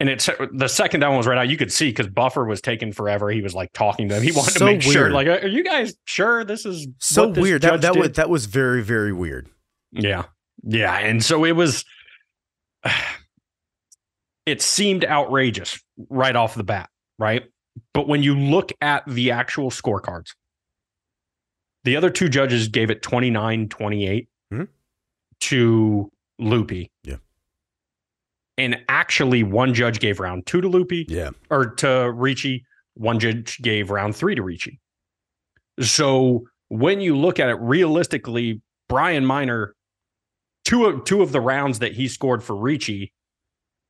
and it's the second that one was right out, you could see because Buffer was taking forever. He was like talking to them. He wanted so to make weird. sure, like, are you guys sure this is so weird? That that was that was very very weird. Yeah, yeah, and so it was. It seemed outrageous right off the bat, right? But when you look at the actual scorecards, the other two judges gave it 29 28 mm-hmm. to Loopy. Yeah and actually one judge gave round two to Loopy, yeah, or to Ricci. One judge gave round three to Ricci. So when you look at it realistically, Brian Miner, two of two of the rounds that he scored for Ricci,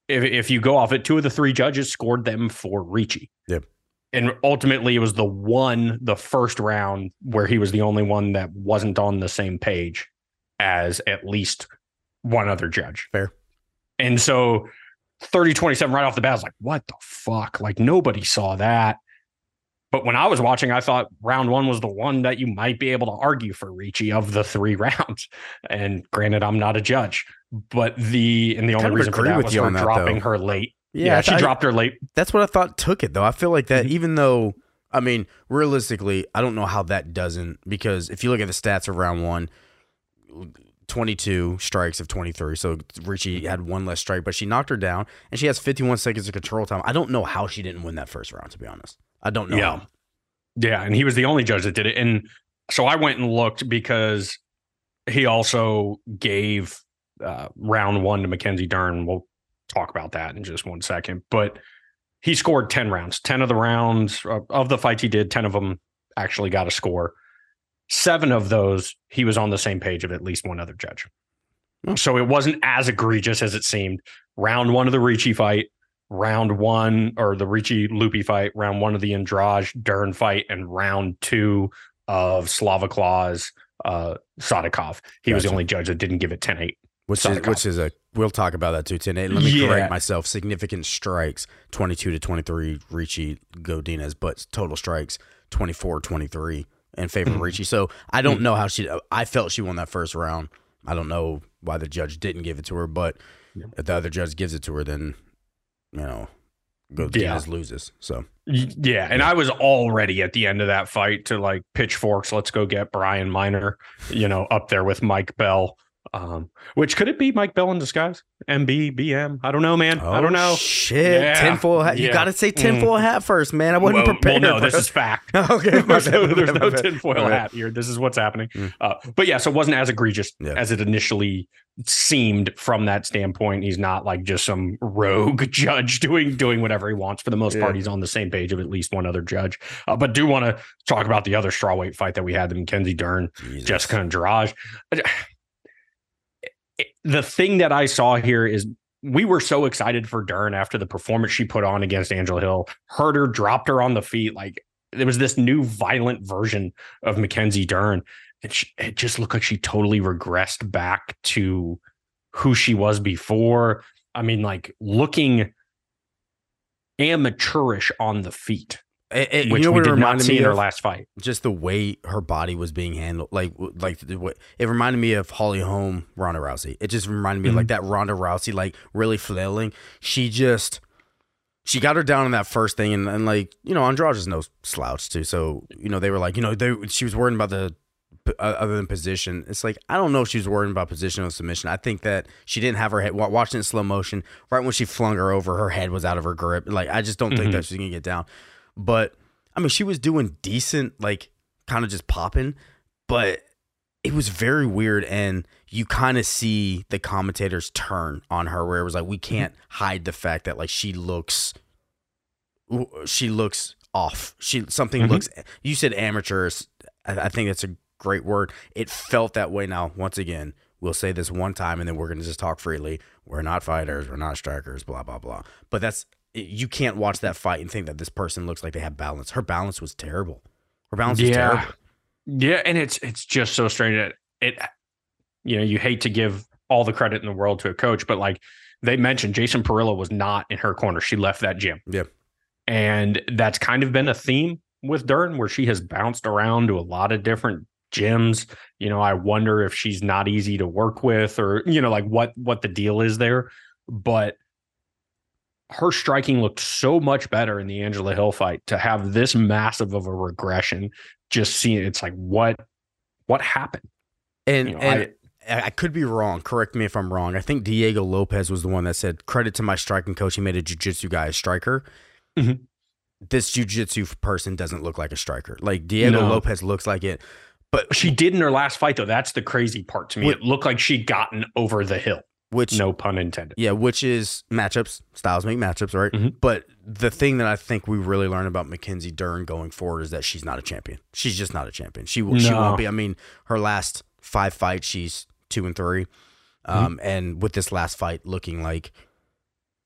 if if you go off it, two of the three judges scored them for Ricci. Yep. And ultimately, it was the one, the first round, where he was the only one that wasn't on the same page as at least one other judge. Fair. And so 30 27 right off the bat, I was like, what the fuck? Like nobody saw that. But when I was watching, I thought round one was the one that you might be able to argue for Ricci of the three rounds. And granted, I'm not a judge, but the and the only reason for that was her dropping that, her late. Yeah, yeah she I, dropped her late. That's what I thought took it though. I feel like that mm-hmm. even though I mean, realistically, I don't know how that doesn't because if you look at the stats of round one, 22 strikes of 23. So Ricci had one less strike, but she knocked her down and she has 51 seconds of control time. I don't know how she didn't win that first round, to be honest. I don't know. Yeah. How. Yeah. And he was the only judge that did it. And so I went and looked because he also gave uh, round one to Mackenzie Dern. We'll talk about that in just one second. But he scored 10 rounds. 10 of the rounds uh, of the fights he did, 10 of them actually got a score seven of those he was on the same page of at least one other judge. Hmm. So it wasn't as egregious as it seemed. Round one of the Ricci fight, round one or the Ricci Loopy fight, round one of the Andrade Dern fight, and round two of Slava Claus uh Sadykhov. He gotcha. was the only judge that didn't give it 10-8. Which is which is a we'll talk about that too. 10 8. Let me yeah. correct myself. Significant strikes, 22 to 23, Ricci Godinez, but total strikes 24 23 in favor of mm-hmm. Ricci. So I don't mm-hmm. know how she. I felt she won that first round. I don't know why the judge didn't give it to her, but if the other judge gives it to her, then you know, go Yeah. Diaz loses. So Yeah, and I was already at the end of that fight to like pitchforks. Let's go get Brian Miner, you know, up there with Mike Bell. Um, which could it be Mike Bell in disguise? MB, BM? I don't know, man. I don't know. Oh, Shit, Yeah. tinfoil hat. You Yeah. got to say tinfoil hat first, man. I wasn't Well- prepared. Well, no, this is fact. okay. there's no, there's no tinfoil bad. hat here. This is what's happening. Mm. Uh, but yeah, so it wasn't as egregious Yeah. as it initially seemed from that standpoint. He's not like just some rogue judge doing doing whatever he wants. For the most part, he's on the same page of at least one other judge. Uh, but do want to talk about the other strawweight fight that we had: the Mackenzie Dern, Jesus. Jessica Andrade. The thing that I saw here is we were so excited for Dern after the performance she put on against Angela Hill. Hurt her, dropped her on the feet. Like there was this new violent version of Mackenzie Dern. And she, it just looked like she totally regressed back to who she was before. I mean, like looking amateurish on the feet, It- it- which you know we did not reminded see me in her of? last fight. just the way her body was being handled, like like way it reminded me of Holly Holm, Ronda Rousey. It just reminded me of Mm-hmm. like that Ronda Rousey, like really flailing. She just she got her down in that first thing, and, and like you know, Andrade is no slouch too. So you know, they were like, you know, they she was worrying about the uh, other than position. It's like I don't know if she was worrying about position of submission. I think that she didn't have her head watching it in slow motion. Right when she flung her over, her head was out of her grip. Like I just don't think Mhm. that she's gonna get down. But I mean, she was doing decent, like kind of just popping, but it was very weird. And you kind of see the commentators turn on her, where it was like, we can't hide the fact that like she looks, she looks off. She something Mhm. looks. You said amateurs. I, I think that's a great word. It felt that way. Now, once again, we'll say this one time, and then we're gonna just talk freely. We're not fighters. We're not strikers. Blah blah blah. But that's you can't watch that fight and think that this person looks like they have balance. Her balance was terrible. Her balance was Yeah. terrible. Yeah, and it's it's just so strange that it you know, you hate to give all the credit in the world to a coach, but like they mentioned Jason Parillo was not in her corner. She left that gym. Yeah. And that's kind of been a theme with Dern where she has bounced around to a lot of different gyms. You know, I wonder if she's not easy to work with or, you know, like what what the deal is there. But her striking looked so much better in the Angela Hill fight to have this massive of a regression. Just seeing it's like what what happened? And You know, and I, I could be wrong. Correct me if I'm wrong. I think Diego Lopes was the one that said credit to my striking coach. He made a jujitsu guy a striker. Mhm. This jujitsu person doesn't look like a striker. Like Diego No. Lopes looks like it, but She did in her last fight though. That's the crazy part to me. What- it looked like she'd gotten over the hill. Which No pun intended. Yeah, which is matchups. Styles make matchups, right? Mhm. But the thing that I think we really learn about Mackenzie Dern going forward is that she's not a champion. She's just not a champion. She will she No. won't be. I mean, her last five fights, she's two and 3 Um, and with this last fight looking like,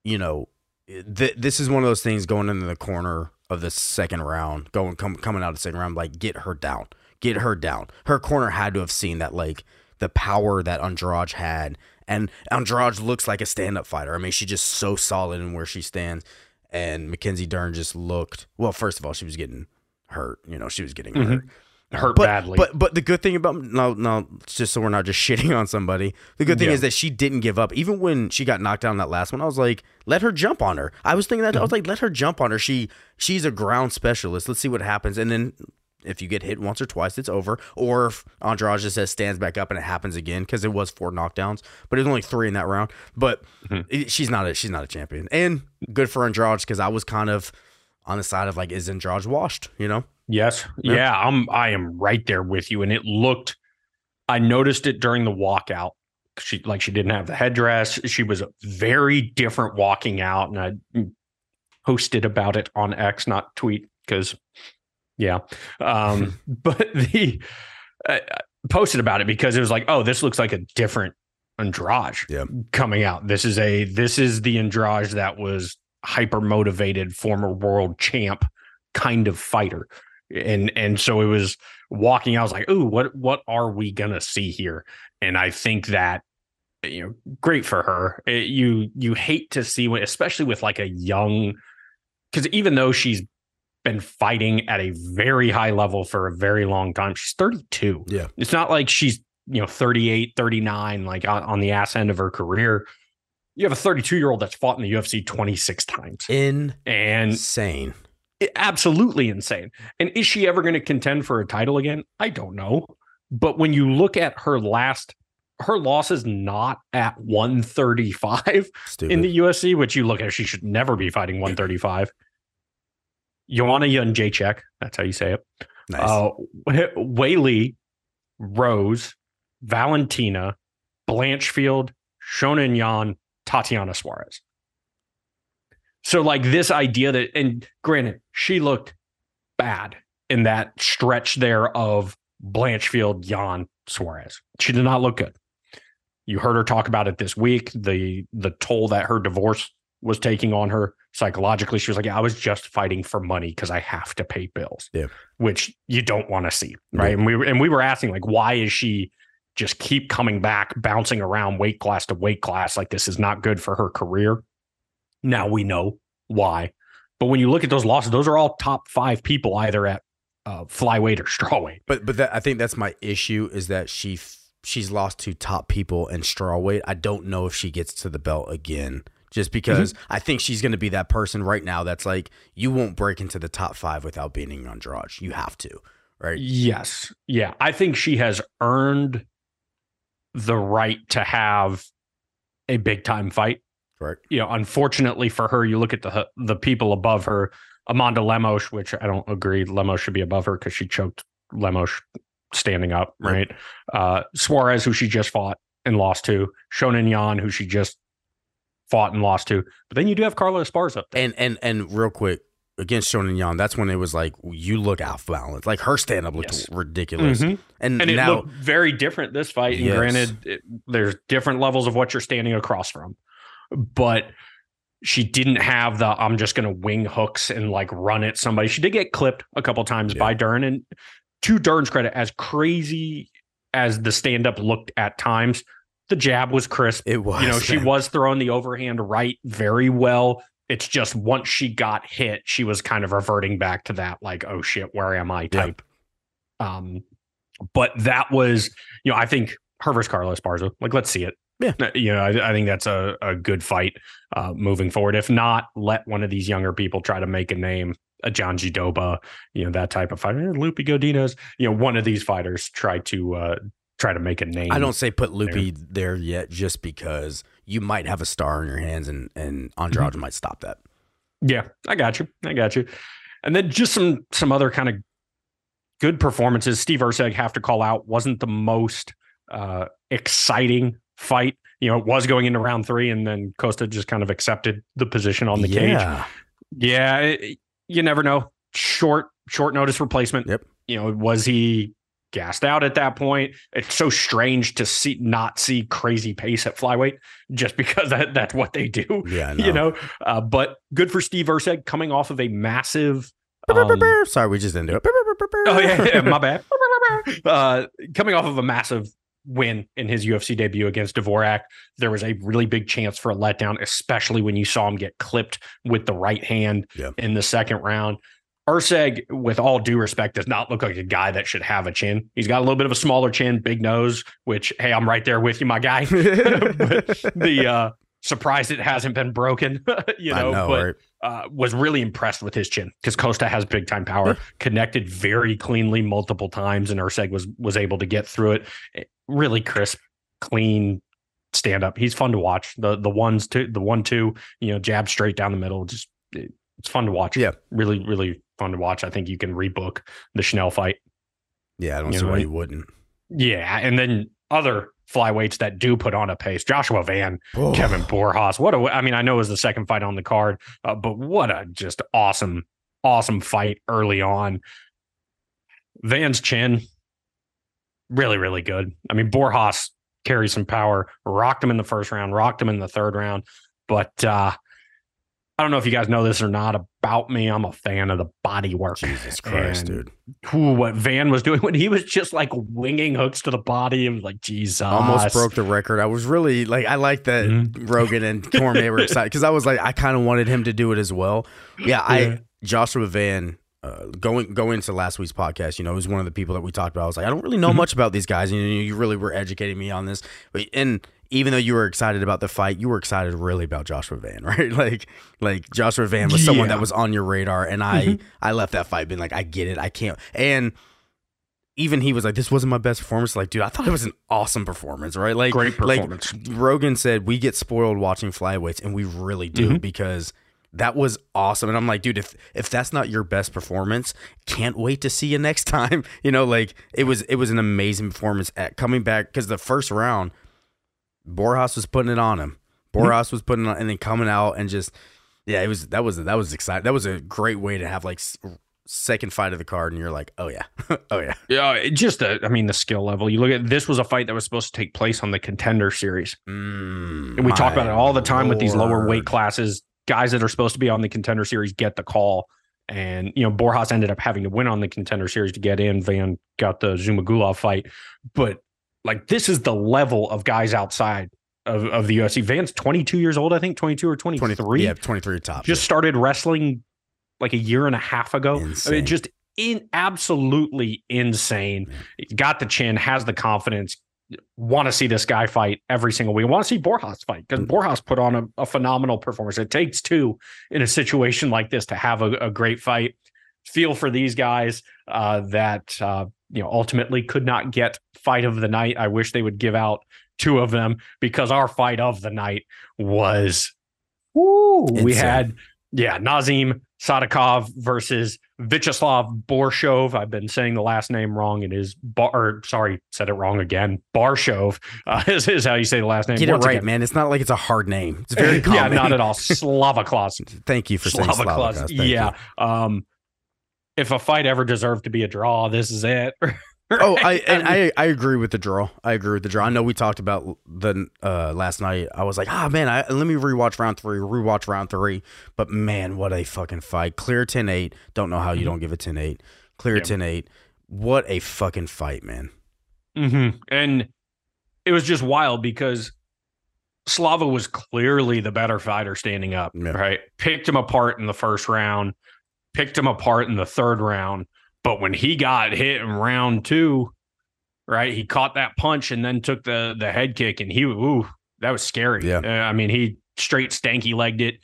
you know, th- this is one of those things going into the corner of the second round, going com- coming out of the second round, like get her down, get her down. Her corner had to have seen that, like the power that Andrade had, and Andrade looks like a stand-up fighter. I mean, she's just so solid in where she stands, and Mackenzie Dern just looked. Well, first of all, she was getting hurt. You know, she was getting Mhm. hurt Hurt but, badly. But but the good thing about no no just so we're not just shitting on somebody. The good thing Yeah. is that she didn't give up. Even when she got knocked down that last one, I was like, let her jump on her. I was thinking that I was like, let her jump on her. She she's a ground specialist. Let's see what happens. And then if you get hit once or twice, it's over. Or if Andrade just says stands back up and it happens again because it was four knockdowns, but it was only three in that round. But Mhm. it- she's not a she's not a champion. And good for Andrade because I was kind of on the side of like, is Andrade washed? You know. Yes. Yeah. Yeah, I'm I am right there with you. And it looked I noticed it during the walkout. She like she didn't have the headdress. She was very different walking out. And I posted about it on X, not tweet, because yeah. Um, but the I posted about it because it was like, oh, this looks like a different Andrade Yeah. coming out. This is a this is the Andrade that was hyper motivated former world champ kind of fighter and and so it was walking i was like ooh what what are we gonna see here and i think that you know great for her It- you you hate to see when especially with like a young because even though she's been fighting at a very high level for a very long time she's 32 Yeah. it's not like she's you know 38, 39, like on, on the ass end of her career. You have a 32 year old that's fought in the UFC 26 times, and insane, absolutely insane. And is she ever going to contend for a title again? I don't know. But when you look at her last her loss is not at 135 Stupid. in the UFC, which you look at, she should never be fighting 135. Joanna Jędrzejczyk, that's how you say it. Nice. Uh, Weili, Rose, Valentina, Blanchfield, Xiaonan Yan, Tatiana Suarez. So, like this idea that, and granted, she looked bad in that stretch there of Blanchfield, Yan, Suarez. She did not look good. You heard her talk about it this week. The the toll that her divorce was taking on her psychologically. She was like, yeah, I was just fighting for money because I have to pay bills. Yeah. Which you don't want to see. Right. Yeah. And we were and we were asking, like, why is she just keep coming back, bouncing around weight class to weight class? Like this is not good for her career. Now we know why. But when you look at those losses, those are all top five people either at uh, flyweight or strawweight. But but that, I think that's my issue is that she she's lost to top people in strawweight. I don't know if she gets to the belt again. Just because mm-hmm. I think she's going to be that person right now that's like, you won't break into the top five without beating Andrade. You have to, right? Yes. Yeah. I think she has earned the right to have a big time fight. Right. You know, unfortunately for her, you look at the the people above her, Amanda Lemos, which I don't agree Lemos should be above her because she choked Lemos standing up, right? Uh, Suarez, who she just fought and lost to, Xiaonan Yan, who she just fought and lost to. But then you do have Carlos Esparza up there. And and and real quick, against Xiaonan Yan, that's when it was like you look off balance. Like her stand up looked yes. ridiculous, mm-hmm. and, and it now, looked very different this fight. And yes. granted, it, there's different levels of what you're standing across from, but she didn't have the I'm just going to wing hooks and like run at somebody. She did get clipped a couple times yeah. by Dern, and to Dern's credit, as crazy as the stand up looked at times, the jab was crisp. It was. You know, she was throwing the overhand right very well. It's just once she got hit, she was kind of reverting back to that, like, oh shit, where am I type. Um, but that was, you know, I think her versus Carlos Esparza, like, let's see it. Yeah. Uh, you know, I, I think that's a, a good fight uh, moving forward. If not, let one of these younger people try to make a name a Jandiroba, you know, that type of fighter. Loopy Godinez, you know, one of these fighters try to uh, try to make a name. I don't say put Loopy there, there yet, just because you might have a star in your hands, and and Andrade mm-hmm. might stop that. Yeah, I got you. I got you. And then just some some other kind of good performances. Steve Erceg have to call out wasn't the most uh, exciting fight. You know, it was going into round three, and then Costa just kind of accepted the position on the yeah. cage. Yeah, it, you never know. Short, short notice replacement. Yep. You know, was he gassed out at that point? It's so strange to see not see crazy pace at flyweight just because that, that's what they do. Yeah, you know. Uh, but good for Steve Erceg coming off of a massive. Um, Sorry, we just didn't do it. oh yeah, yeah my bad. Uh, coming off of a massive win in his UFC debut against Dvorak. There was a really big chance for a letdown, especially when you saw him get clipped with the right hand in the second round. Erceg, with all due respect, does not look like a guy that should have a chin. He's got a little bit of a smaller chin, big nose, which, hey, I'm right there with you, my guy. the uh, surprised it hasn't been broken, you know, know but right? uh, was really impressed with his chin because Costa has big time power, connected very cleanly multiple times, and Erceg was was able to get through it. Eh, really crisp, clean stand up. He's fun to watch. The the ones two, the one two, you know, jab straight down the middle. Just it, it's fun to watch. Yeah, really, really fun to watch. I think you can rebook the Schnell fight. Yeah, I don't you see why you wouldn't. Yeah, and then other flyweights that do put on a pace. Joshua Van, oh. Kevin Borjas. What a, I mean, I know it was the second fight on the card, uh, but what a just awesome, awesome fight early on. Van's chin, really, really good. I mean, Borjas carries some power, rocked him in the first round, rocked him in the third round, but uh, I don't know if you guys know this or not about me. I'm a fan of the body work. Jesus Christ, and, dude. Ooh, what Van was doing when he was just like winging hooks to the body and like, Jesus. Almost broke the record. I was really like, I like that mm-hmm. Rogan and Cormier were excited because I was like, I kind of wanted him to do it as well. Yeah, yeah, I, Joshua Van, uh, going going into last week's podcast, you know, was one of the people that we talked about. I was like, I don't really know Mhm. much about these guys. And you, you really were educating me on this. And even though you were excited about the fight, you were excited really about Joshua Van, right? Like, like Joshua Van was someone Yeah. that was on your radar, and I Mhm. I left that fight being like, I get it, I can't. And even he was like, this wasn't my best performance. Like, dude, I thought it was an awesome performance, right? Like, Great like, performance. Rogan said we get spoiled watching flyweights, and we really do Mhm. because that was awesome. And I'm like, dude, if if that's not your best performance, can't wait to see you next time. You know, like it was it was an amazing performance at coming back because the first round, Borjas was putting it on him. Borjas was putting it on, and then coming out and just yeah, it was that was that was exciting. That was a great way to have like second fight of the card, and you're like, oh yeah, oh yeah, Yeah, it just uh, I mean the skill level. You look at this was a fight that was supposed to take place on the contender series. mm, And we talk about it all the time with these lower weight classes. Guys that are supposed to be on the contender series get the call. And, you know, Borjas ended up having to win on the contender series to get in. Van got the Zhumagulov fight. But like, this is the level of guys outside of, of the UFC. Van's 22 years old, I think, 22 or 23. 20, yeah, 23 top. Just started wrestling like a year and a half ago. I mean, just in absolutely insane. Got the chin, has the confidence. Want to see this guy fight every single week. Want to see Borjas fight because mm. Borjas put on a, a phenomenal performance. It takes two in a situation like this to have a, a great fight. Feel for these guys uh, that uh, you know ultimately could not get fight of the night. I wish they would give out two of them because our fight of the night was woo. We had yeah Nazim Sadykhov versus Vyacheslav Borshov. I've been saying the last name wrong. It is Bar. Or, sorry, said it wrong again. Barshov uh, is, is how you say the last name. Get it right, again. man. It's not like it's a hard name. It's very common. yeah, not at all. Slavaklas. Thank you for saying Slavaklas. Thank Yeah. Um, if a fight ever deserved to be a draw, this is it. you. Oh, I and I I agree with the draw. I agree with the draw. I know we talked about the uh last night. I was like, ah man, I, let me rewatch round three, rewatch round three. But man, what a fucking fight! Clear 10-8. Don't know how you don't give it 10-8. Clear Yeah. 10-8. What a fucking fight, man. Mhm. And it was just wild because Slava was clearly the better fighter standing up, Yeah. right? Picked him apart in the first round, picked him apart in the third round. But when he got hit in round two, right, he caught that punch and then took the the head kick, and he, ooh, that was scary. Yeah. Uh, I mean, he straight stanky legged it.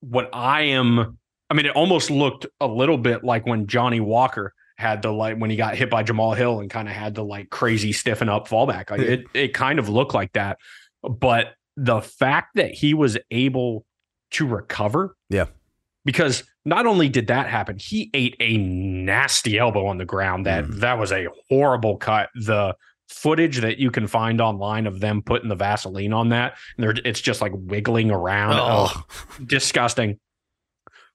What I am, I mean, it almost looked a little bit like when Johnny Walker had the like when he got hit by Jamahal Hill and kind of had the like crazy stiffen up fallback. Like it, it kind of looked like that. But the fact that he was able to recover, Yeah. because not only did that happen, he ate a nasty elbow on the ground. That Mm. that was a horrible cut. The footage that you can find online of them putting the Vaseline on that, and they're, it's just like wiggling around. Oh, disgusting.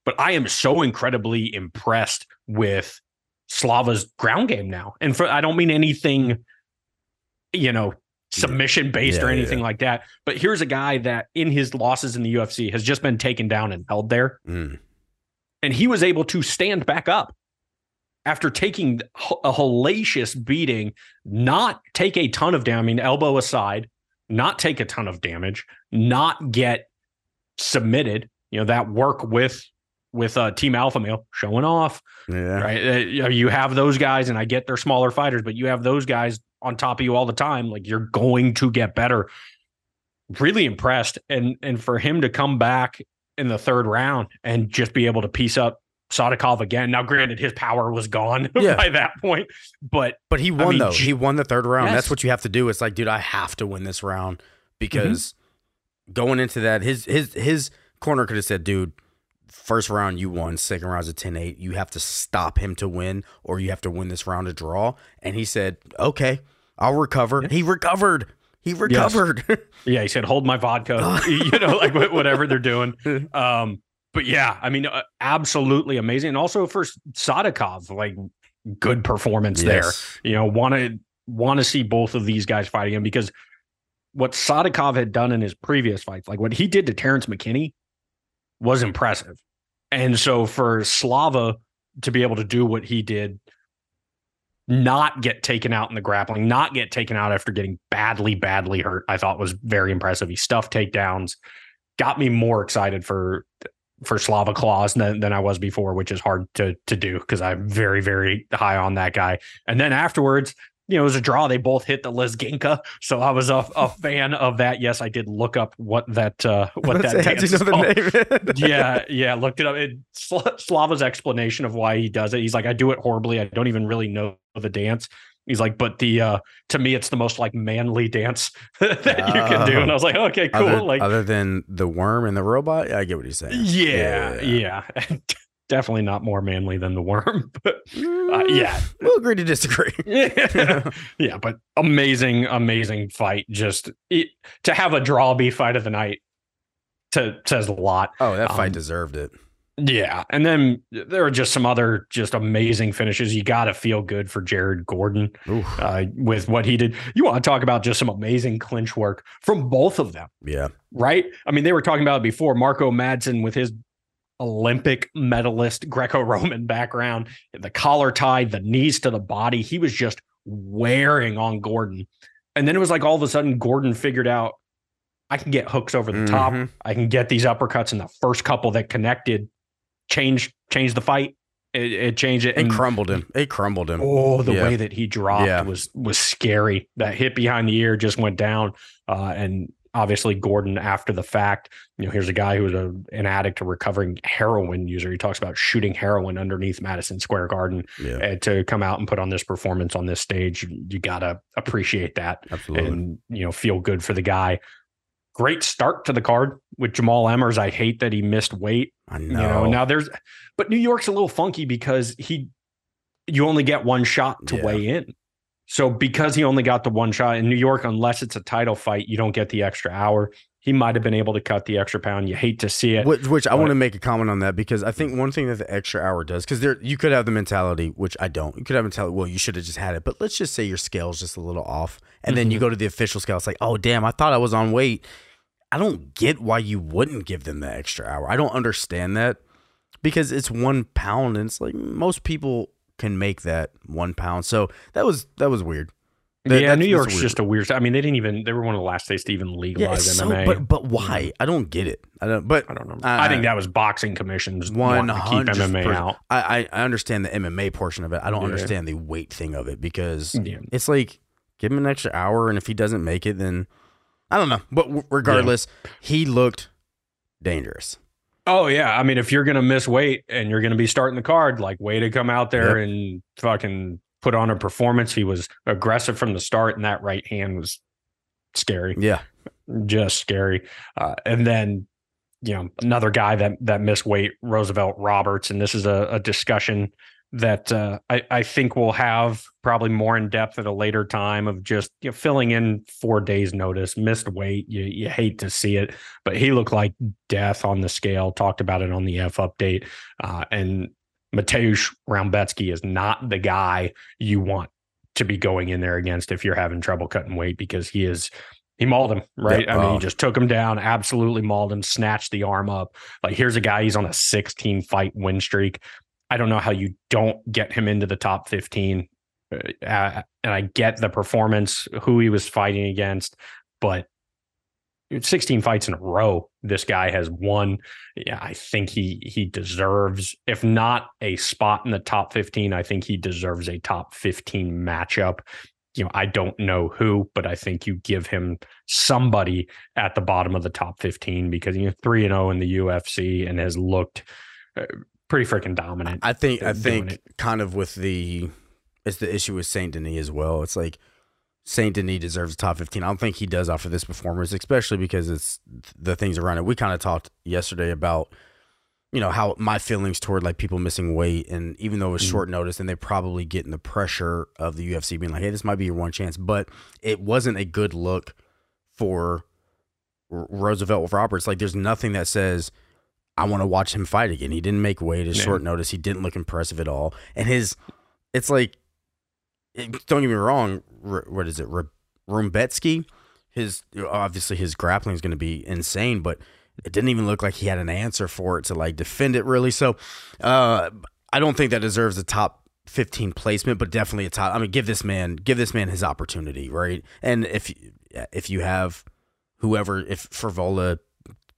But I am so incredibly impressed with Slava's ground game now. And for I don't mean anything, you know, submission based Yeah, or anything yeah. like that. But here's a guy that in his losses in the UFC has just been taken down and held there. Mm. And he was able to stand back up after taking a hellacious beating, not take a ton of damage, I mean, elbow aside, not take a ton of damage, not get submitted. You know, that work with with uh, Team Alpha Male showing off, Yeah. right? Uh, you know, you have those guys, and I get they're smaller fighters, but you have those guys on top of you all the time. Like you're going to get better. Really impressed, and and for him to come back in the third round and just be able to piece up Sadykhov again. Now, granted, his power was gone Yeah. by that point, but But he won mean, though. He won the third round. Yes. That's what you have to do. It's like, dude, I have to win this round because mm-hmm. going into that, his his his corner could have said, dude, first round you won, second round's a 10-8. You have to stop him to win, or you have to win this round to draw. And he said, Okay, I'll recover. He recovered. He recovered. Yeah, he said, "Hold my vodka," you know, like whatever they're doing. Um, but yeah, I mean, uh, absolutely amazing, and also for Sadykhov, like good performance there. You know, want to want to see both of these guys fighting him because what Sadykhov had done in his previous fights, like what he did to Terrence McKinney, was impressive, and so for Slava to be able to do what he did not get taken out in the grappling, not get taken out after getting badly, badly hurt, I thought was very impressive. He stuffed takedowns, got me more excited for for Slava Claus than, than I was before, which is hard to to do because I'm very very high on that guy. And then afterwards, you know, it was a draw. They both hit the Lezginka, so I was a, a fan of that. Yes, I did look up what that uh, what that dance you know is yeah, yeah, looked it up. It, Slava's explanation of why he does it. He's like, I do it horribly. I don't even really know the dance. He's like, but the uh to me, it's the most like manly dance that you can do. And I was like, okay, cool. Other, like, other than the worm and the robot, I get what he's saying. yeah, yeah, definitely not more manly than the worm. But uh, yeah, We'll agree to disagree. yeah, yeah, but amazing, amazing fight. Just it, to have a draw be fight of the night to says a lot. Oh, that fight Um, deserved it. Yeah, and then there are just some other just amazing finishes. You got to feel good for Jared Gordon uh, with what he did. You want to talk about just some amazing clinch work from both of them, yeah. right? I mean, they were talking about it before. Mark O. Madsen with his Olympic medalist Greco-Roman background, the collar tie, the knees to the body. He was just wearing on Gordon. And then it was like all of a sudden Gordon figured out I can get hooks over the top. Mhm. I can get these uppercuts And the first couple that connected, changed, changed the fight. It, it changed it. It And crumbled him. It crumbled him. oh, the Yeah. way that he dropped Yeah. was was scary. That hit behind the ear just went down. Uh, and obviously Gordon after the fact, you know, here's a guy who was a, an addict, a recovering heroin user. He talks about shooting heroin underneath Madison Square Garden Yeah, and to come out and put on this performance on this stage. You, you gotta appreciate that absolutely. and you know feel good for the guy. Great start to the card with Jamall Emmers. I hate that he missed weight. I You know. know, now there's, but New York's a little funky because he, you only get one shot to Yeah. weigh in. So because he only got the one shot in New York, unless it's a title fight, you don't get the extra hour. He might have been able to cut the extra pound. You hate to see it. Which, which I want to make a comment on that because I think one thing that the extra hour does, because there you could have the mentality, which I don't. You could have mentality, well, you should have just had it. But let's just say your scale's just a little off, and then you Mm-hmm. go to the official scale. It's like, oh damn, I thought I was on weight. I don't get why you wouldn't give them the extra hour. I don't understand that because it's one pound, and it's like most people can make that one pound. So that was that was weird. That- yeah, New York's just a weird. I mean, they didn't even. They were one of the last states to even yeah, legalize so, MMA. but but why? I don't get it. I don't. But I don't know. Uh, I think that was boxing commissions One wanting to keep MMA out. I, I I understand the MMA portion of it. I don't Yeah. understand the weight thing of it because Yeah. it's like give him an extra hour, and if he doesn't make it, then I don't know. But w- regardless, he looked dangerous. Oh yeah, I mean, if you're gonna miss weight and you're gonna be starting the card, like way to come out there and fucking put on a performance. He was aggressive from the start, and that right hand was scary, Yeah, just scary. Uh, and then, you know, another guy that that missed weight, Roosevelt Roberts, and this is a, a discussion that uh, I, I think we'll have probably more in depth at a later time of just you know, filling in four days notice, missed weight. You you hate to see it, but he looked like death on the scale. Talked about it on the F update, uh, and Mateusz Rebecki is not the guy you want to be going in there against if you're having trouble cutting weight because he is. He mauled him, right? Yeah, I mean, oh. he just took him down, absolutely mauled him, snatched the arm up. Like, here's a guy, he's on a 16 fight win streak. I don't know how you don't get him into the top 15. Uh, and I get the performance, who he was fighting against, but 16 fights in a row this guy has won. Yeah, I think he he deserves if not a spot in the top 15, I think he deserves a top 15 matchup. You know, I don't know who, but I think you give him somebody at the bottom of the top 15 because he's 3 and 0 in the UFC and has looked uh, pretty freaking dominant. I think I think kind of with the it's the issue with Saint Denis as well. It's like Saint Denis deserves a top fifteen. I don't think he does after this performance, especially because it's the things around it. We kind of talked yesterday about you know how my feelings toward like people missing weight, and even though it was Mhm. short notice, and they probably getting the pressure of the UFC being like, "Hey, this might be your one chance," but it wasn't a good look for Roosevelt with Roberts. Like, there's nothing that says. I want to watch him fight again. He didn't make weight at Yeah. short notice. He didn't look impressive at all. And his, it's like, it- don't get me wrong. R- what is it? R- Rebecki, his obviously his grappling is going to be insane, but it didn't even look like he had an answer for it to like defend it really. So, uh, I don't think that deserves a top 15 placement, but definitely a top. I mean, give this man, give this man his opportunity, right? And if if you have whoever, if Frevola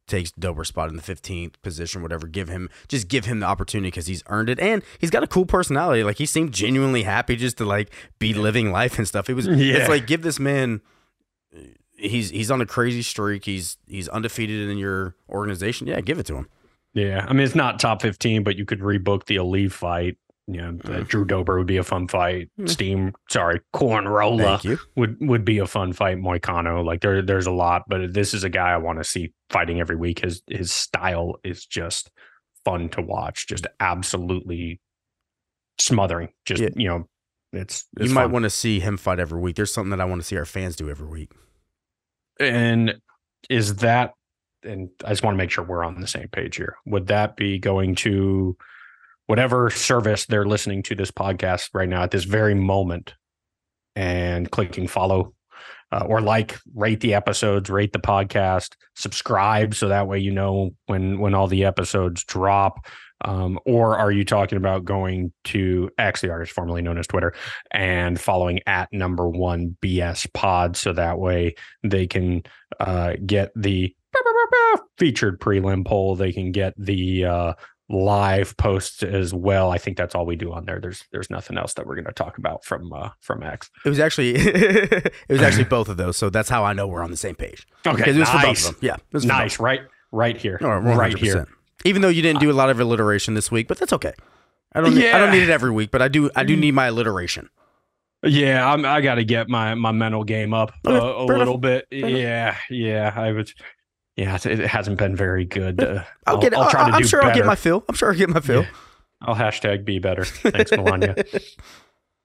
takes Dober's spot in the 15th position, whatever. Give him just give him the opportunity because he's earned it, and he's got a cool personality. Like he seemed genuinely happy just to like be living life and stuff. It was Yeah. it's like give this man. He's he's on a crazy streak. He's he's undefeated in your organization. Yeah, give it to him. Yeah, I mean it's not top fifteen, but you could rebook the Aliev fight. You know, the Mm. Drew Dober would be a fun fight. Mm. Steam, sorry, Corn Rolla would would be a fun fight. Moicano, like there, there's a lot, but this is a guy I want to see fighting every week. His his style is just fun to watch, just absolutely smothering. Just Yeah. you know, it's, You might fun. want to see him fight every week. There's something that I want to see our fans do every week. And is that, and I just want to make sure we're on the same page here. Would that be going to whatever service they're listening to this podcast right now at this very moment and clicking follow uh, or like, rate the episodes, rate the podcast, subscribe so that way you know when when all the episodes drop. Um, or are you talking about going to X, the artist formerly known as Twitter, and following at number one BS pod so that way they can uh, get the featured prelim poll. They can get the uh, live posts as well. I think that's all we do on there. There's there's nothing else that we're going to talk about from uh, from X. It was actually it was actually both of those. So that's how I know we're on the same page. Okay, Because it was for both nice, of them. Yeah, it was nice, right, right here, No, right here. Even though you didn't do a lot of alliteration this week, but that's okay. I don't. Need, I don't need it every week, but I do. I do need my alliteration. Yeah, I'm, I got to get my my mental game up uh, a fair little bit. enough. Yeah, yeah, I was. Yeah, it hasn't been very good. Uh, I'll, get. I'll, try to I'm do sure better. I'll get my fill. I'm sure I'll get my fill. Yeah. I'll hashtag be better. Thanks, Melania.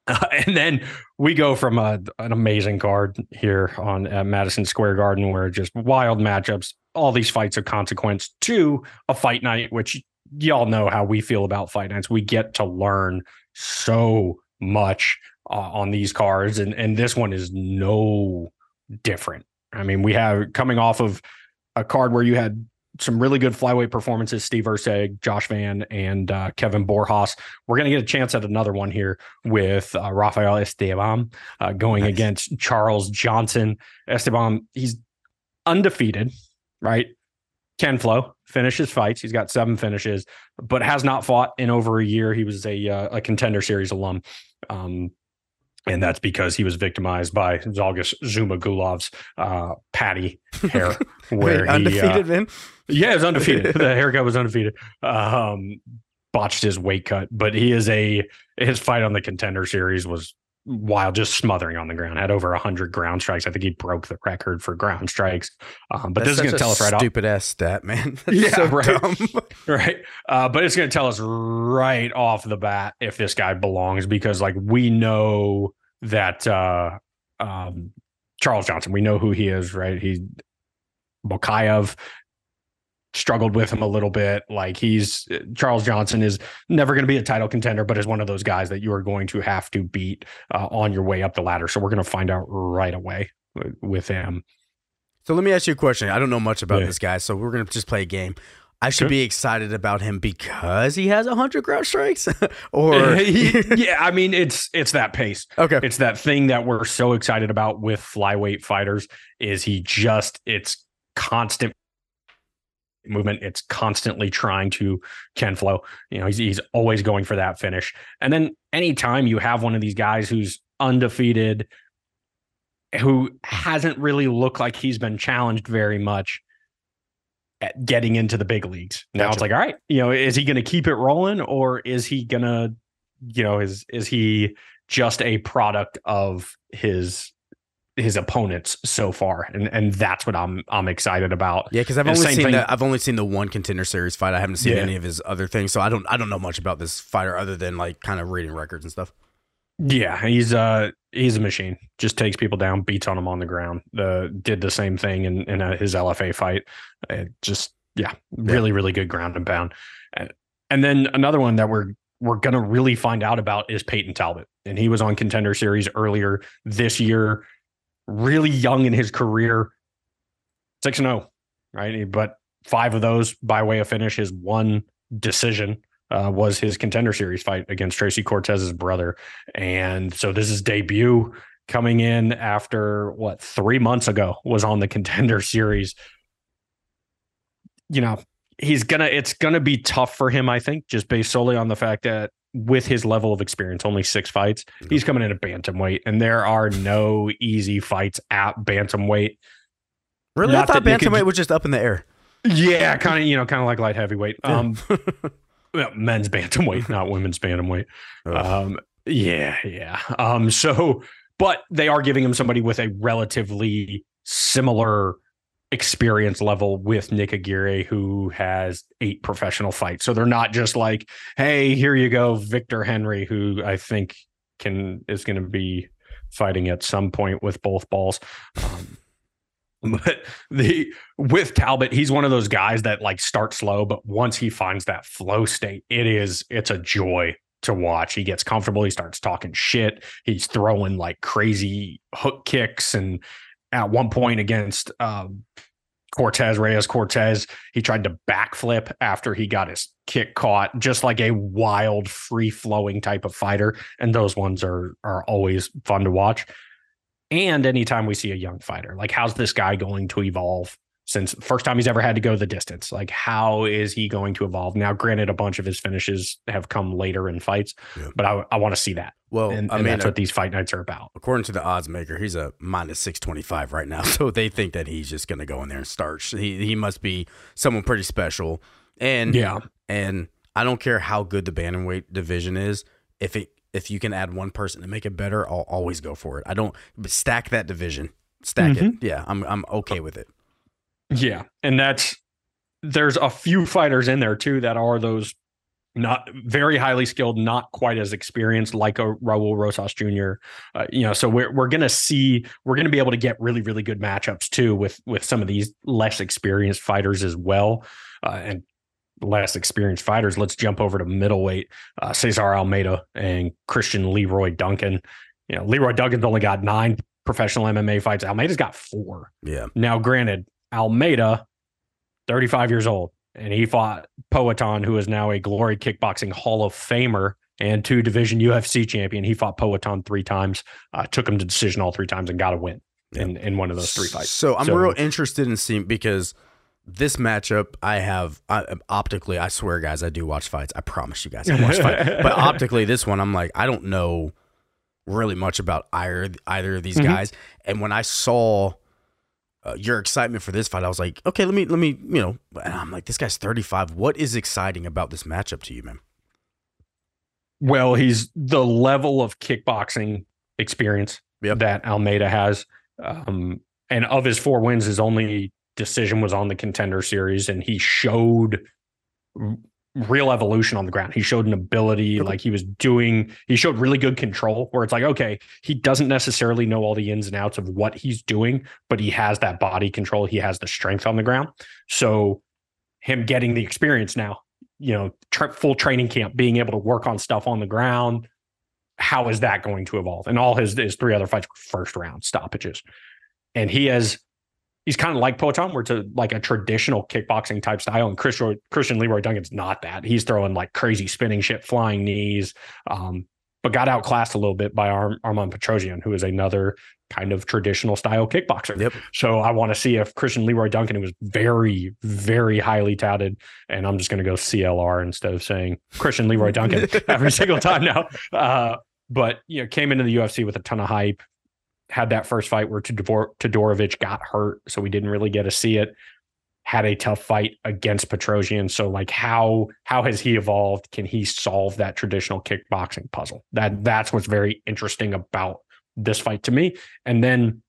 Uh, and then we go from a, an amazing card here on at Madison Square Garden, where just wild matchups, all these fights of consequence, to a fight night, which y'all know how we feel about fight nights. We get to learn so much uh, on these cards, and and this one is no different. I mean, we have coming off of a card where you had some really good flyweight performances Steve Erceg, Josh Van, and uh, Kevin Borjas. We're going to get a chance at another one here with uh, Rafael Estevam uh, going Nice. against Charles Johnson. Estevam, he's undefeated, right? Ken Flow finishes fights. He's got seven finishes, but has not fought in over a year. He was a uh, a contender series alum. Um, and that's because he was victimized by Zalgas Zuma Gulov's uh, patty hair, where he, uh, undefeated, man. yeah, it was undefeated. the haircut was undefeated. Um, botched his weight cut, but he is a his fight on the contender series was wild, just smothering on the ground. Had over hundred ground strikes. I think he broke the record for ground strikes. Um, but That's this is going to tell us right off, Stupid ass stat, man. That's Yeah, so right. right? Uh, but it's going to tell us right off the bat if this guy belongs because, like, we know that uh, um, Charles Johnson, we know who he is, right? He Mokaev struggled with him a little bit. Like, he's Charles Johnson is never going to be a title contender, but is one of those guys that you are going to have to beat uh, on your way up the ladder. So we're going to find out right away with- with him. So let me ask you a question. I don't know much about Yeah. this guy, so we're gonna just play a game. I should Sure. be excited about him because he has hundred ground strikes, or yeah, I mean, it's it's that pace. okay, it's that thing that we're so excited about with flyweight fighters is he just it's constant movement. It's constantly trying to ken flow you know he's, he's always going for that finish. And then anytime you have one of these guys who's undefeated who hasn't really looked like he's been challenged very much at getting into the big leagues. Now it's like all right you know is he going to keep it rolling or is he going to you know is is he just a product of his his opponents so far and and that's what i'm i'm excited about. Yeah, because I've And only seen thing- the I've only seen the one contender series fight. I haven't seen Yeah. any of his other things, so I don't I don't know much about this fighter other than like kind of reading records and stuff. yeah he's uh he's a machine. Just takes people down beats on them on the ground. Uh, did the same thing in in uh, his lfa fight. It just yeah really really good ground and pound and, and then another one that we're we're gonna really find out about is payton talbott and he was on contender series earlier this year really young in his career 6 and 0 right but five of those by way of finish his one decision uh, was his contender series fight against Tracy Cortez's brother. And so this is debut coming in after what three months ago was on the contender series. you know, he's gonna it's gonna be tough for him, I think, just based solely on the fact that with his level of experience, only six fights, he's coming in at bantamweight, and there are no easy fights at bantamweight. Really, Not I thought bantamweight was just up in the air. Yeah, kind of, you know, kind of like light heavyweight. Um, well, men's bantamweight, not women's bantamweight. Um, yeah, yeah. Um, so, but they are giving him somebody with a relatively similar experience level with Nick Aguirre, who has eight professional fights. So they're not just like, hey, here you go, Victor Henry, who I think can is going to be fighting at some point with both balls. Um, but the with Talbott, he's one of those guys that like start slow, but once he finds that flow state, it is it's a joy to watch. He gets comfortable, he starts talking shit, he's throwing like crazy hook kicks, and at one point against um, Cortez Reyes Cortez, he tried to backflip after he got his kick caught, just like a wild, free flowing type of fighter, and those ones are are always fun to watch. And anytime we see a young fighter like how's this guy going to evolve since first time he's ever had to go the distance like how is he going to evolve now granted a bunch of his finishes have come later in fights Yeah. but i, I want to see that Well, and, I and mean, that's uh, what these fight nights are about according to the odds maker, he's a minus six twenty five right now. So they think that he's just gonna go in there and starch. He he must be someone pretty special. And yeah and I don't care how good the bantamweight division is. If it if you can add one person to make it better, I'll always go for it. I don't but stack that division. Stack it. Mm-hmm. Yeah, I'm I'm okay with it. Yeah and that's there's a few fighters in there too that are those not very highly skilled, not quite as experienced, like a Raul Rosas Jr. Uh, you know, so we're we're gonna see we're gonna be able to get really really good matchups too with with some of these less experienced fighters as well, uh, and less experienced fighters. Let's jump over to middleweight, uh, Cesar Almeida and Christian Leroy Duncan. You know, Leroy Duncan's only got nine professional MMA fights. Almeida's got four. Yeah. Now, granted, Almeida, 35 years old, and he fought Poatan, who is now a Glory Kickboxing Hall of Famer and two division UFC champion. He fought Poatan three times, uh, took him to decision all three times, and got a win in, in one of those three fights. So I'm So- real interested in seeing because this matchup I have I, optically. I swear, guys, I do watch fights. I promise you guys, I watch fights. But optically, this one, I'm like, I don't know really much about either either of these Mhm. guys. And when I saw uh, your excitement for this fight, I was like, okay, let me let me you know. And I'm like, this guy's 35. What is exciting about this matchup to you, man? Well, he's the level of kickboxing experience Yep. that Almeida has. Um, and of his four wins, his only decision was on the contender series, and he showed real evolution on the ground. He showed an ability, like he was doing, he showed really good control where it's like, okay, he doesn't necessarily know all the ins and outs of what he's doing, but he has that body control. He has the strength on the ground. So, him getting the experience now, you know, tra- full training camp, being able to work on stuff on the ground. How is that going to evolve? And all his his three other fights were first round stoppages, and he has he's kind of like Poatan, where it's a, like a traditional kickboxing type style. And Christian Christian Leroy Duncan's not that. He's throwing like crazy spinning shit, flying knees, um, but got outclassed a little bit by Ar- Armen Petrosyan, who is another kind of traditional style kickboxer. Yep. So I want to see if Christian Leroy Duncan, who was very, very highly touted, and I'm just going to go CLR instead of saying Christian Leroy Duncan every single time now. Uh, but you know, came into the UFC with a ton of hype. Had that first fight where Todor- Todorovic got hurt, so we didn't really get to see it. Had a tough fight against Petrosyan. So, like, how how has he evolved? Can he solve that traditional kickboxing puzzle? That that's what's very interesting about this fight to me. And then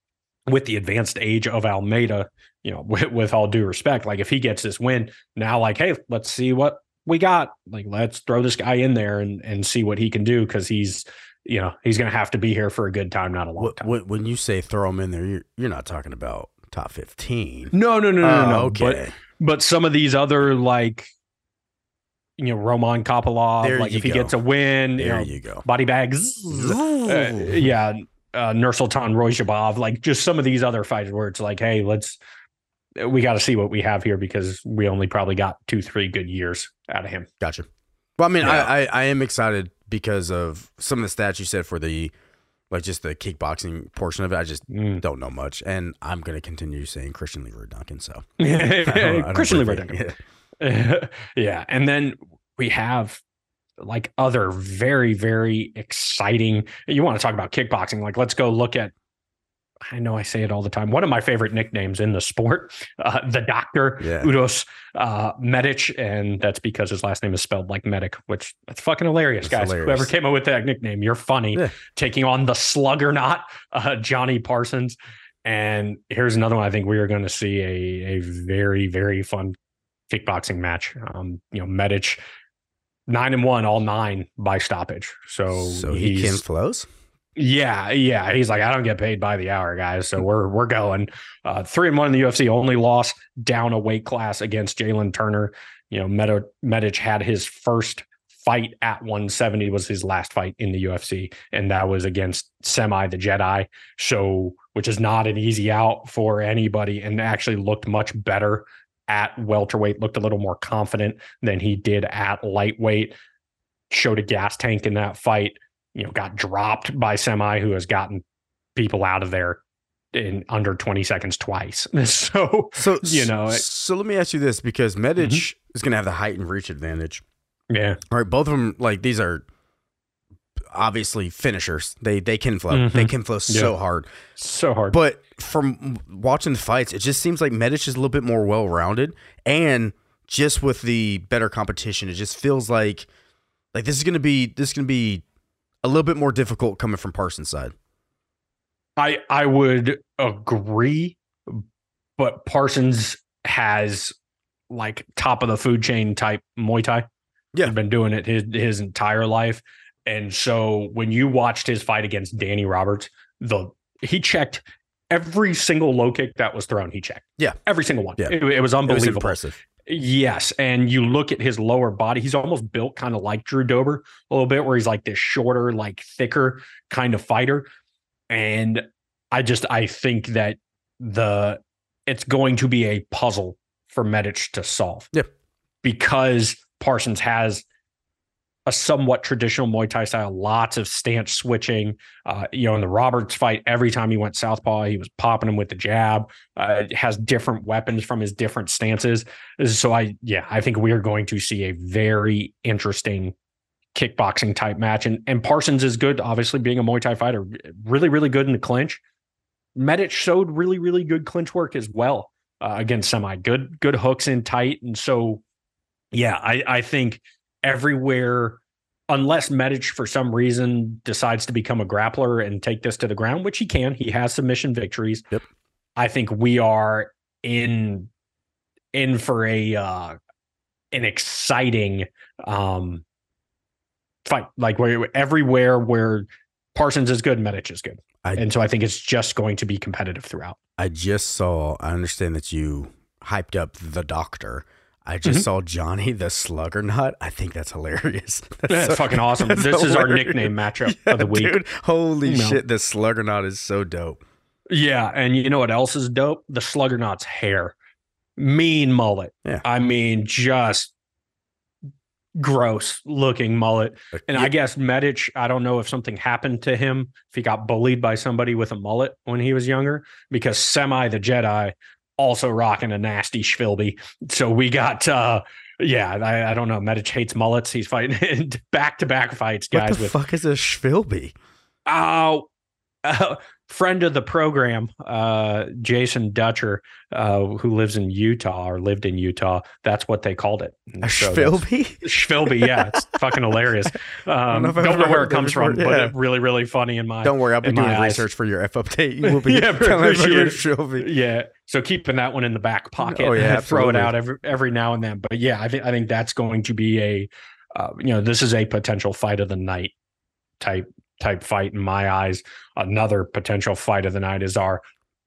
with the advanced age of Almeida, you know, with, with all due respect, like if he gets this win now, like, hey, let's see what we got. Like, let's throw this guy in there and and see what he can do because he's, you know, he's going to have to be here for a good time, not a long time. when you say throw him in there, you're you're not talking about top 15. no, no, no, no, Oh, no. okay. But but some of these other like, you know, Roman Kopilov, There like you if he gets a win, you there know, you go. body bags. Uh, yeah, uh, Nursulton Ruziboev, like just some of these other fights where it's like, hey, let's we got to see what we have here because we only probably got two, three good years out of him. Gotcha. Well, I mean, Yeah. I, I I am excited because of some of the stats you said for the like just the kickboxing portion of it. I just Mm. don't know much, and I'm gonna continue saying Christian Leroy Duncan. So I don't- I Christian Leroy Duncan. it. yeah, and then we have like other very very exciting. You want to talk about kickboxing? Like, let's go look at. I know I say it all the time. One of my favorite nicknames in the sport, uh, the Doctor Yeah. Uroš uh, Medic, and that's because his last name is spelled like medic, which that's fucking hilarious, That's guys. hilarious. Whoever came up with that nickname, you're funny. Yeah. Taking on the Sluggernaut, uh, Johnny Parsons, and here's another one. I think we are going to see a a very very fun kickboxing match. Um, you know, Medic nine and one, all nine by stoppage. So, So he can flows. Yeah, yeah. He's like, I don't get paid by the hour, guys. So we're we're going. Uh, three and one in the UFC. Only loss down a weight class against Jalen Turner. You know, Meta Medic had his first fight at 170 was his last fight in the UFC, and that was against Semi the Jedi. So, which is not an easy out for anybody, and actually looked much better at welterweight. Looked a little more confident than he did at lightweight. Showed a gas tank in that fight you know, got dropped by Semi, who has gotten people out of there in under 20 seconds twice. So, So You know, it- so let me ask you this because Medic Mhm. is gonna have the height and reach advantage. yeah. All right, both of them like these are obviously finishers. They they can flow. Mhm. They can flow so Yeah. hard. So hard. But from watching the fights, it just seems like Medic is a little bit more well rounded, and just with the better competition, it just feels like like this is gonna be this is gonna be a little bit more difficult coming from Parsons' side. I I would agree, but Parsons has like top of the food chain type Muay Thai. Yeah. He's been doing it his his entire life. And so when you watched his fight against Danny Roberts, the he checked every single low kick that was thrown. He checked. Yeah. Every single one. Yeah. It, it was It was unbelievable. impressive. Yes, and you look at his lower body; he's almost built kind of like Drew Dober a little bit, where he's like this shorter, like thicker kind of fighter. And I just I think that the it's going to be a puzzle for Medich to solve. Yeah. because Parsons has a somewhat traditional Muay Thai style, lots of stance switching. Uh, you know, in the Roberts fight, every time he went southpaw, he was popping him with the jab. Uh, has different weapons from his different stances. So I, yeah, I think we are going to see a very interesting kickboxing type match. And and Parsons is good, obviously being a Muay Thai fighter, really, really good in the clinch. Medic showed really, really good clinch work as well uh, against Semi. Good, good hooks in tight. And so, yeah, I, I think everywhere, unless Medich for some reason decides to become a grappler and take this to the ground, which he can, he has submission victories. Yep. I think we are in in for a uh an exciting um fight. Like where everywhere where Parsons is good, Medich is good. I- and so I think it's just going to be competitive throughout. I just saw. I understand that you hyped up the doctor. I just Mhm. saw Johnny the Sluggernaut. I think that's hilarious. That's so- fucking awesome. that's This is our nickname matchup Yeah, of the week. dude. Holy shit, the Sluggernaut is so dope. Yeah, and you know what else is dope? The Sluggernaut's hair. Mean mullet. Yeah. I mean, just gross looking mullet. And I guess Medich, I don't know if something happened to him, if he got bullied by somebody with a mullet when he was younger, because Semi the Jedi also rocking a nasty schvilby. So we got uh yeah, I, I don't know. Medic hates mullets. He's fighting back to back fights, guys. what the with fuck is a Schvilby? Oh, uh, friend of the program, uh, Jason Dutcher, uh, who lives in Utah or lived in Utah. That's what they called it. A So Schvilby? Schvilby, yeah, it's fucking hilarious. Um, know don't know, where it comes from. Yeah. but really, really funny in my. Don't worry, I'll be doing eyes. research for your F update. You will be Yeah, telling everybody what a Schvilby. Yeah, so keeping that one in the back pocket. Oh, yeah, throw it out every every now and then. But yeah, I think I think that's going to be a, uh, you know, this is a potential fight of the night type type fight in my eyes. Another potential fight of the night is our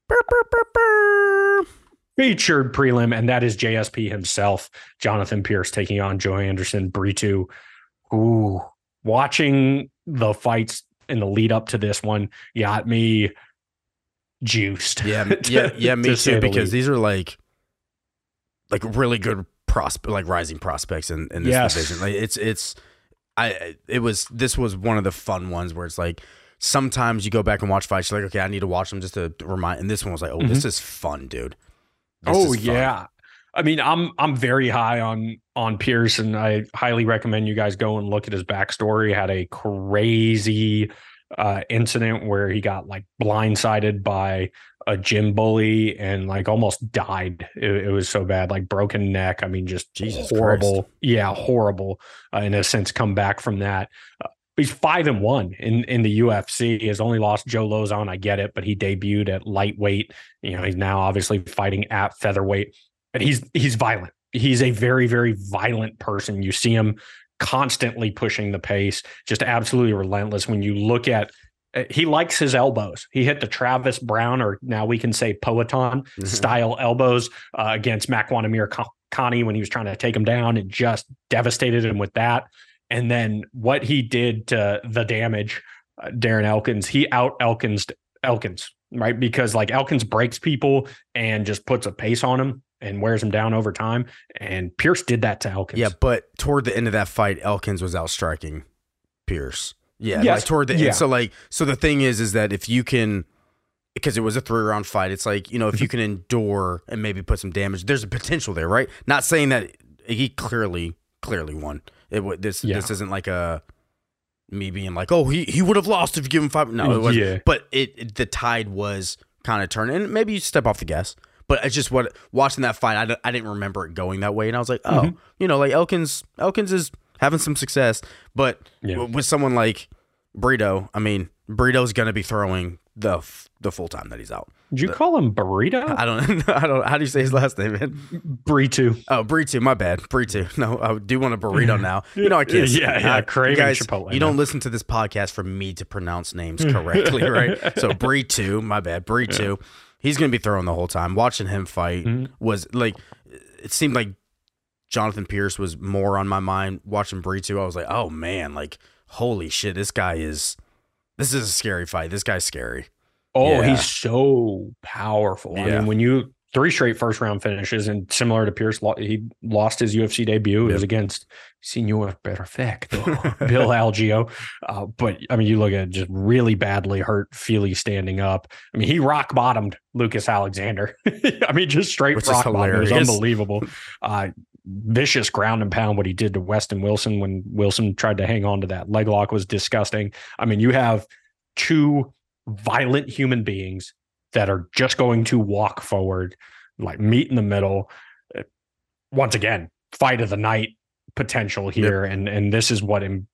Burr, burr, burr, featured prelim, and that is JSP himself, Jonathan Pearce taking on Joe Anderson, Brito. Ooh, watching the fights in the lead up to this one got me juiced. Yeah, m- yeah, yeah, me to too. Because least. these are like, like really good prospect, like rising prospects in, in this Yes. division. Like it's it's, I it was this was one of the fun ones where it's like sometimes you go back and watch fights. You're like, okay, I need to watch them just to remind. And this one was like, oh, Mm-hmm. this is fun, dude. This oh fun. yeah. I mean, I'm I'm very high on on Pearce, and I highly recommend you guys go and look at his backstory. He had a crazy uh, incident where he got like blindsided by a gym bully and like almost died. It, it was so bad, like broken neck. I mean, just Jesus horrible. Yeah, horrible. Uh, and has since come back from that. Uh, he's five and one in in the UFC. He has only lost Joe Lauzon. I get it, but he debuted at lightweight. You know, he's now obviously fighting at featherweight, and he's he's violent. He's a very very violent person. You see him constantly pushing the pace, just absolutely relentless. When you look at he likes his elbows. He hit the Travis Browne, or now we can say Poatan style elbows uh, against Makwan Amir Khani when he was trying to take him down and just devastated him with that. And then what he did to the damage, uh, Darren Elkins, he out Elkins Elkins, right? Because like Elkins breaks people and just puts a pace on him and wears him down over time. And Pearce did that to Elkins. Yeah, but toward the end of that fight, Elkins was out striking Pearce. Yeah, Yes. like toward the Yeah. end. So like, so the thing is, is that if you can, because it was a three round fight, it's like you know if you can endure and maybe put some damage, there's a potential there, right? Not saying that he clearly, clearly won. It this Yeah. this isn't like a me being like, oh, he he would have lost if you give him five. No, it was. Yeah. But it, it the tide was kind of turning, and maybe you step off the gas. But it's just what watching that fight, I, I didn't remember it going that way, and I was like, oh, Mm-hmm. you know, like Elkins, Elkins is having some success, but Yeah. w- with someone like Burrito, I mean, Burrito's gonna be throwing the f- the full time that he's out. Did you call him burrito? I don't, I don't. How do you say his last name, man? Burrito. Oh, burrito. My bad, burrito. No, I do want a burrito now. You know, I can't. Yeah, yeah, I- craving you guys, Chipotle You don't listen to this podcast for me to pronounce names correctly, right? So burrito. My bad, burrito. He's gonna be throwing the whole time. Watching him fight Mhm. was like, it seemed like Jonathan Pearce was more on my mind. Watching burrito, I was like, oh man, like holy shit, this guy is. This is a scary fight. This guy's scary. Oh, Yeah. he's so powerful. I mean, when you three straight first round finishes, and similar to Pearce, he lost his UFC debut. It was against Senor Perfecto, Bill Algeo. Uh, but I mean, you look at just really badly hurt Fili standing up. I mean, he rock bottomed Lucas Alexander. I mean, just straight Which rock bottom. It was unbelievable. Uh, vicious ground and pound. What he did to Westin Wilson when Wilson tried to hang on to that leg lock was disgusting. I mean, you have two violent human beings that are just going to walk forward, like meet in the middle. Uh, Once again, fight of the night potential here, and and this is what im-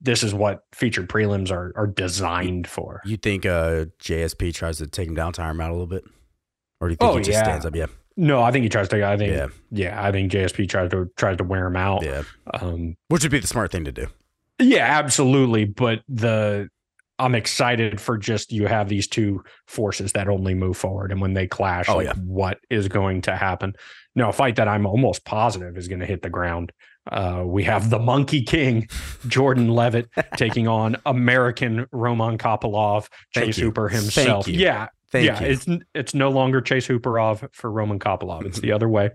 this is what featured prelims are are designed for. You think uh, JSP tries to take him down, tire him out a little bit, or do you think Oh, he just yeah. stands up? Yeah, No, I think he tries to. I think yeah, yeah, I think JSP tries to tries to wear him out. yeah. Um, Which would be the smart thing to do. Yeah, absolutely. But the I'm excited for just you have these two forces that only move forward, and when they clash, Oh, like yeah. what is going to happen? No, a fight that I'm almost positive is going to hit the ground. Uh, we have the Monkey King, Jordan Leavitt, taking on American Roman Kopilov, Chase. Hooper himself. Yeah, Thank yeah, you. it's it's no longer Chase Hooperov for Roman Kopilov. It's the other way.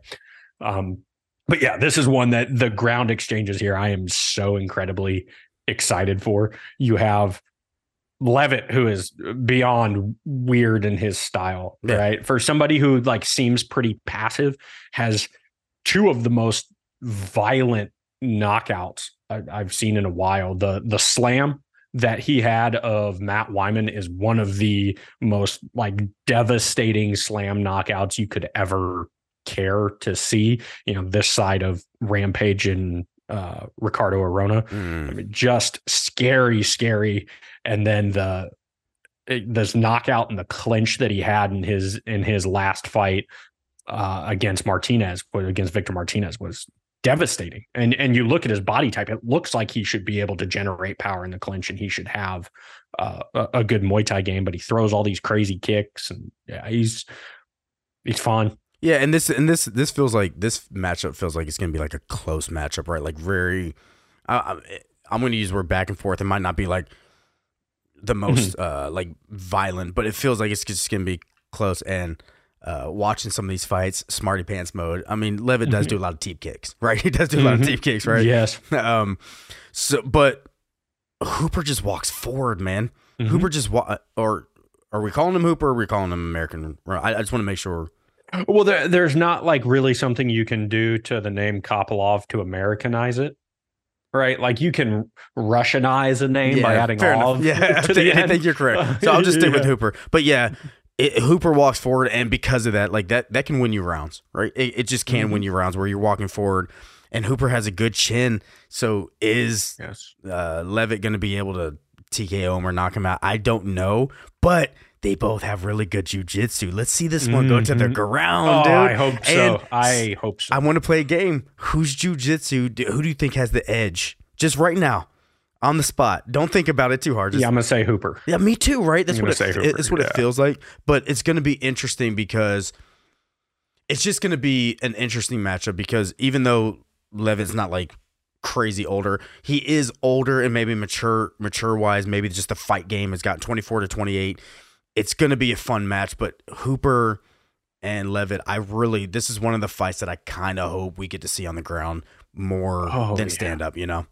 Um, but yeah, this is one that the ground exchanges here. I am so incredibly excited for. You have Leavitt, who is beyond weird in his style, Yeah. right? For somebody who like seems pretty passive, has two of the most violent knockouts I've seen in a while. The the slam that he had of Matt Wiman is one of the most like devastating slam knockouts you could ever care to see. You know, this side of Rampage and uh, Ricardo Arona. Mm. I mean, just scary, scary. And then the this knockout and the clinch that he had in his in his last fight uh, against Martinez, against Victor Martinez, was devastating. And and you look at his body type; it looks like he should be able to generate power in the clinch, and he should have uh, a, a good Muay Thai game. But he throws all these crazy kicks, and yeah, he's he's fun. Yeah, and this and this this feels like this matchup feels like it's gonna be like a close matchup, right? Like very. I'm going to use the word back and forth. It might not be like the most uh like violent, but it feels like it's just gonna be close. And uh watching some of these fights, smarty pants mode. I mean, Leavitt does do a lot of teep kicks, right? He does do a lot of Mhm. teep kicks, right? Yes. um so but Hooper just walks forward, man. Mhm. Hooper just wa- or are we calling him Hooper? or Are we calling him American? I, I just want to make sure. Well, there, there's not like really something you can do to the name Kopilov to Americanize it, right? Like you can Russianize a name by adding. "ov" Yeah, I to think, the I end. think you're correct. So I'll just stick with Hooper. But yeah, it, Hooper walks forward, and because of that, like that, that can win you rounds, right? It, it just can Mm-hmm. win you rounds where you're walking forward, and Hooper has a good chin. So is Yes. uh, Leavitt going to be able to TKO him or knock him out? I don't know, but they both have really good jujitsu. Let's see this one go to the Mhm. ground, Oh, dude. I hope so. And I hope so. I want to play a game. Who's jujitsu? Who do you think has the edge? Just right now, on the spot. Don't think about it too hard. Just, yeah, I'm gonna say Hooper. yeah, me too. Right? That's I'm what it, Hooper, it's what it feels like. But it's going to be interesting because it's just going to be an interesting matchup because even though Leavitt's not like crazy older, he is older and maybe mature mature wise. Maybe just the fight game has got 24 to 28. It's going to be a fun match. But Hooper and Leavitt, I really this is one of the fights that I kind of hope we get to see on the ground more Oh, than yeah. stand up. You know?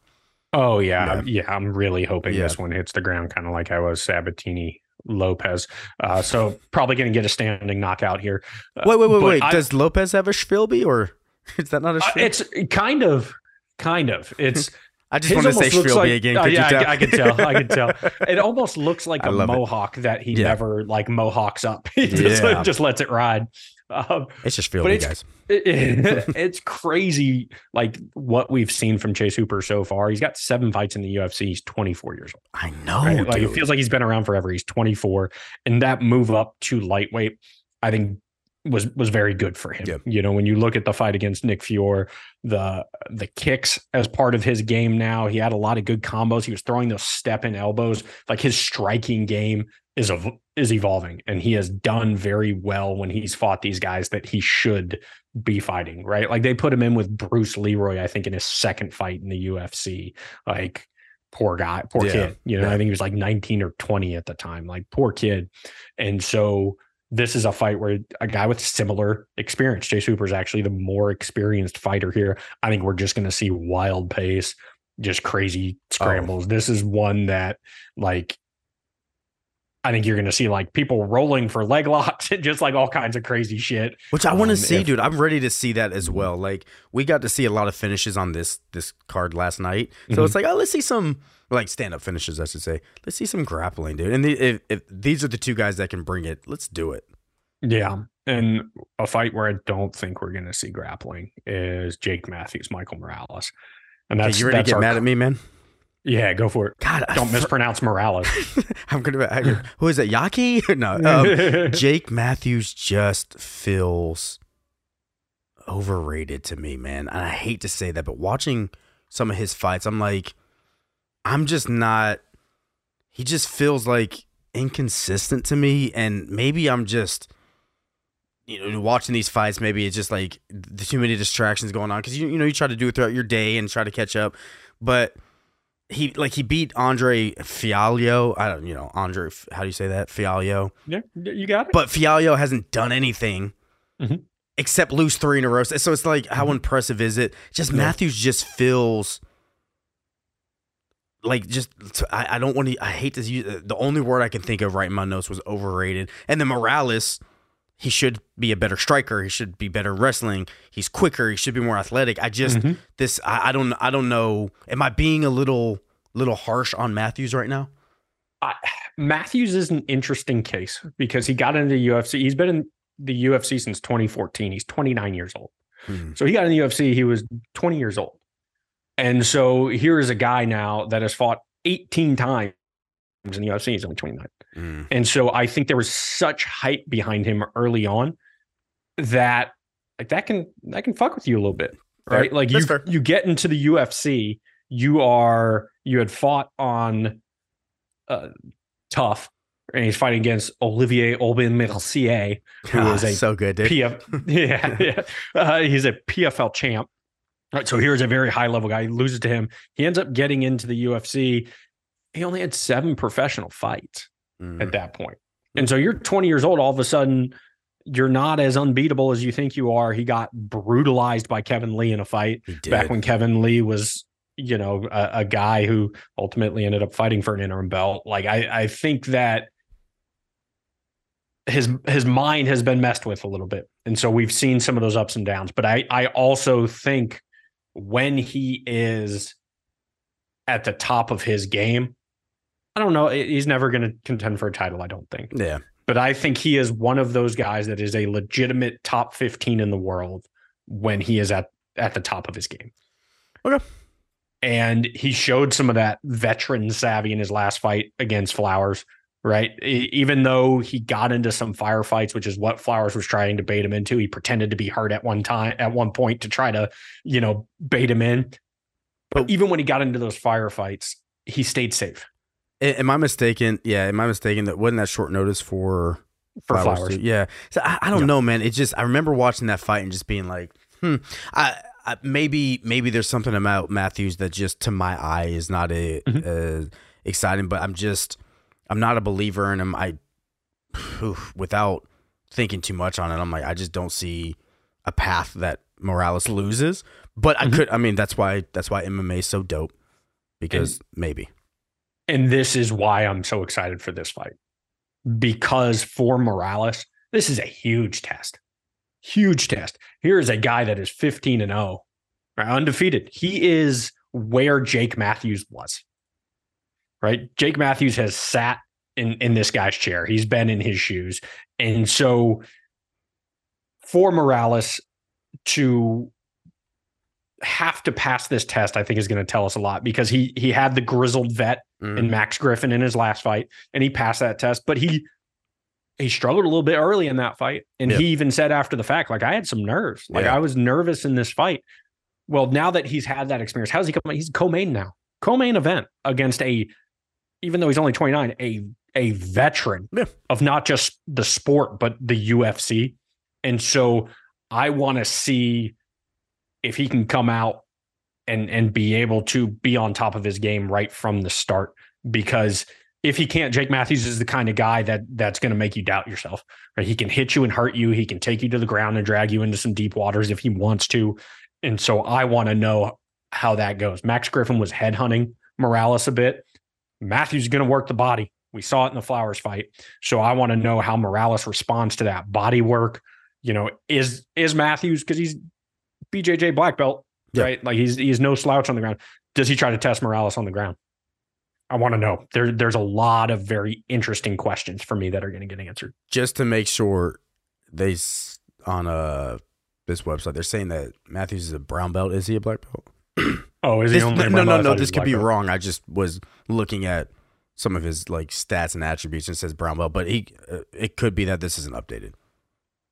Oh yeah, yeah. I'm really hoping Yeah. this one hits the ground, kind of like I was Sabatini Lopes. Uh, so probably gonna get a standing knockout here. Uh, Wait, wait, wait, wait. I- Does Lopes have a Schwilby or is that not a uh, it's kind of, kind of. It's I just want to say almost Schwilby like- again. uh, Could yeah? I, I can tell. I can tell. It almost looks like I a love it. mohawk that he Yeah. never like mohawks up. He just, Yeah. just lets it ride. Um, It's just it's- guys. it- it- it's crazy, like what we've seen from Chase Hooper so far. He's got seven fights in the UFC. He's 24 years old. I know, right? Like it feels like he's been around forever. He's 24, and that move up to lightweight, I think, was was very good for him. Yep. You know, when you look at the fight against Nick Fiore, the the kicks as part of his game now, he had a lot of good combos. He was throwing those step and elbows. Like his striking game is ev- is evolving, and he has done very well when he's fought these guys that he should be fighting. Right, like they put him in with Bruce Leroy, I think, in his second fight in the UFC. Like poor guy, poor Yeah, kid. You know, yeah. I think he was like 19 or 20 at the time. Like poor kid. And so this is a fight where a guy with similar experience, Jay Hooper is actually the more experienced fighter here. I think we're just going to see wild pace, just crazy Oh. scrambles. This is one that like I think you're going to see like people rolling for leg locks and just like all kinds of crazy shit. Which I want to um, see, if- dude. I'm ready to see that as well. Like we got to see a lot of finishes on this this card last night, so Mhm. it's like, oh, let's see some like stand up finishes, I should say. Let's see some grappling, dude. And the, if, if these are the two guys that can bring it, let's do it. Yeah. And a fight where I don't think we're going to see grappling is Jake Matthews, Michael Morales. And that's you ready to get mad at me, man? Yeah, go for it. God, I Don't fr- mispronounce Morales. I'm gonna. I, who is it? Yaki? no, um, Jake Matthews just feels overrated to me, man. And I hate to say that, but watching some of his fights, I'm like, I'm just not. He just feels like inconsistent to me, and maybe I'm just. You know, watching these fights, maybe it's just like the too many distractions going on because you you know you try to do it throughout your day and try to catch up, but he like he beat Andre Fialho. I don't you know Andre. How do you say that? Fialho. yeah, you got it. But Fialho hasn't done anything Mhm. except lose three in a row. So it's like, how Mhm. impressive is it? Just Yeah. Matthews just feels like just I, I don't want to. I hate to use the only word I can think of right in my notes was overrated. And then Morales, he should be a better striker. He should be better wrestling. He's quicker. He should be more athletic. I just Mhm. this I, I don't I don't know. Am I being a little little harsh on Matthews right now? I, Matthews is an interesting case because he got into the UFC. He's been in the UFC since 2014. He's 29 years old. Hmm. So he got in the UFC, he was 20 years old. And so here is a guy now that has fought 18 times in the UFC. He's only 29. Mm. And so I think there was such hype behind him early on that like that can that can fuck with you a little bit. Fair. Right. Like That's you fair. you get into the UFC, you are you had fought on uh tough and he's fighting against Olivier Aubin Mercier, who Ah, is a so good, dude. PF, yeah, yeah. Uh, he's a PFL champ. Right, so here's a very high level guy. He loses to him. He ends up getting into the UFC. He only had seven professional fights Mm. at that point. And so you're 20 years old. All of a sudden, you're not as unbeatable as you think you are. He got brutalized by Kevin Lee in a fight back when Kevin Lee was you know, a, a guy who ultimately ended up fighting for an interim belt. Like I, I think that his his mind has been messed with a little bit. And so we've seen some of those ups and downs. But I I also think when he is at the top of his game, I don't know. He's never going to contend for a title, I don't think. Yeah. But I think he is one of those guys that is a legitimate top 15 in the world when he is at, at the top of his game. Okay. And he showed some of that veteran savvy in his last fight against Flowers, right? Even though he got into some firefights, which is what Flowers was trying to bait him into, he pretended to be hurt at one time, at one point to try to, you know, bait him in. But even when he got into those firefights, he stayed safe. Am I mistaken? Yeah, am I mistaken that wasn't that short notice for for flowers? flowers. Yeah, so I, I don't yeah. know, man. It just I remember watching that fight and just being like, hmm, I, I, maybe maybe there's something about Matthews that just to my eye is not a, mm-hmm. exciting, but I'm just I'm not a believer in him. I whew, without thinking too much on it, I'm like I just don't see a path that Morales loses. But mm-hmm. I could. I mean, that's why that's why MMA is so dope because and, maybe and this is why I'm so excited for this fight. Because for Morales, this is a huge test. Huge test. Here is a guy that is 15 and 0, undefeated. He is where Jake Matthews was. Right? Jake Matthews has sat in in this guy's chair. He's been in his shoes. And so for Morales to have to pass this test, I think is going to tell us a lot because he he had the grizzled vet mm. in Max Griffin in his last fight, and he passed that test. But he he struggled a little bit early in that fight, and he even said after the fact, like I had some nerves, like yeah. I was nervous in this fight. Well, now that he's had that experience, how's he coming? He's co-main now, co-main event against a, even though he's only twenty nine, a a veteran yeah. of not just the sport but the UFC, and so I want to see if he can come out and and be able to be on top of his game right from the start because if he can't Jake Matthews is the kind of guy that that's going to make you doubt yourself right? He can hit you and hurt you. He can take you to the ground and drag you into some deep waters if he wants to. And so I want to know how that goes. Max Griffin was headhunting Morales a bit. Matthews is going to work the body. We saw it in the Flowers fight. So I want to know how Morales responds to that body work. You know is is Matthews because he's BJJ black belt, yeah. right? Like he's he's no slouch on the ground. Does he try to test Morales on the ground? I want to know. There, there's a lot of very interesting questions for me that are going to get answered. Just to make sure, they on uh this website they're saying that Matthews is a brown belt. Is he a black belt? oh, is he this, only? No, no, no. This could be belt. wrong. I just was looking at some of his like stats and attributes and says brown belt, but he uh, it could be that this isn't updated.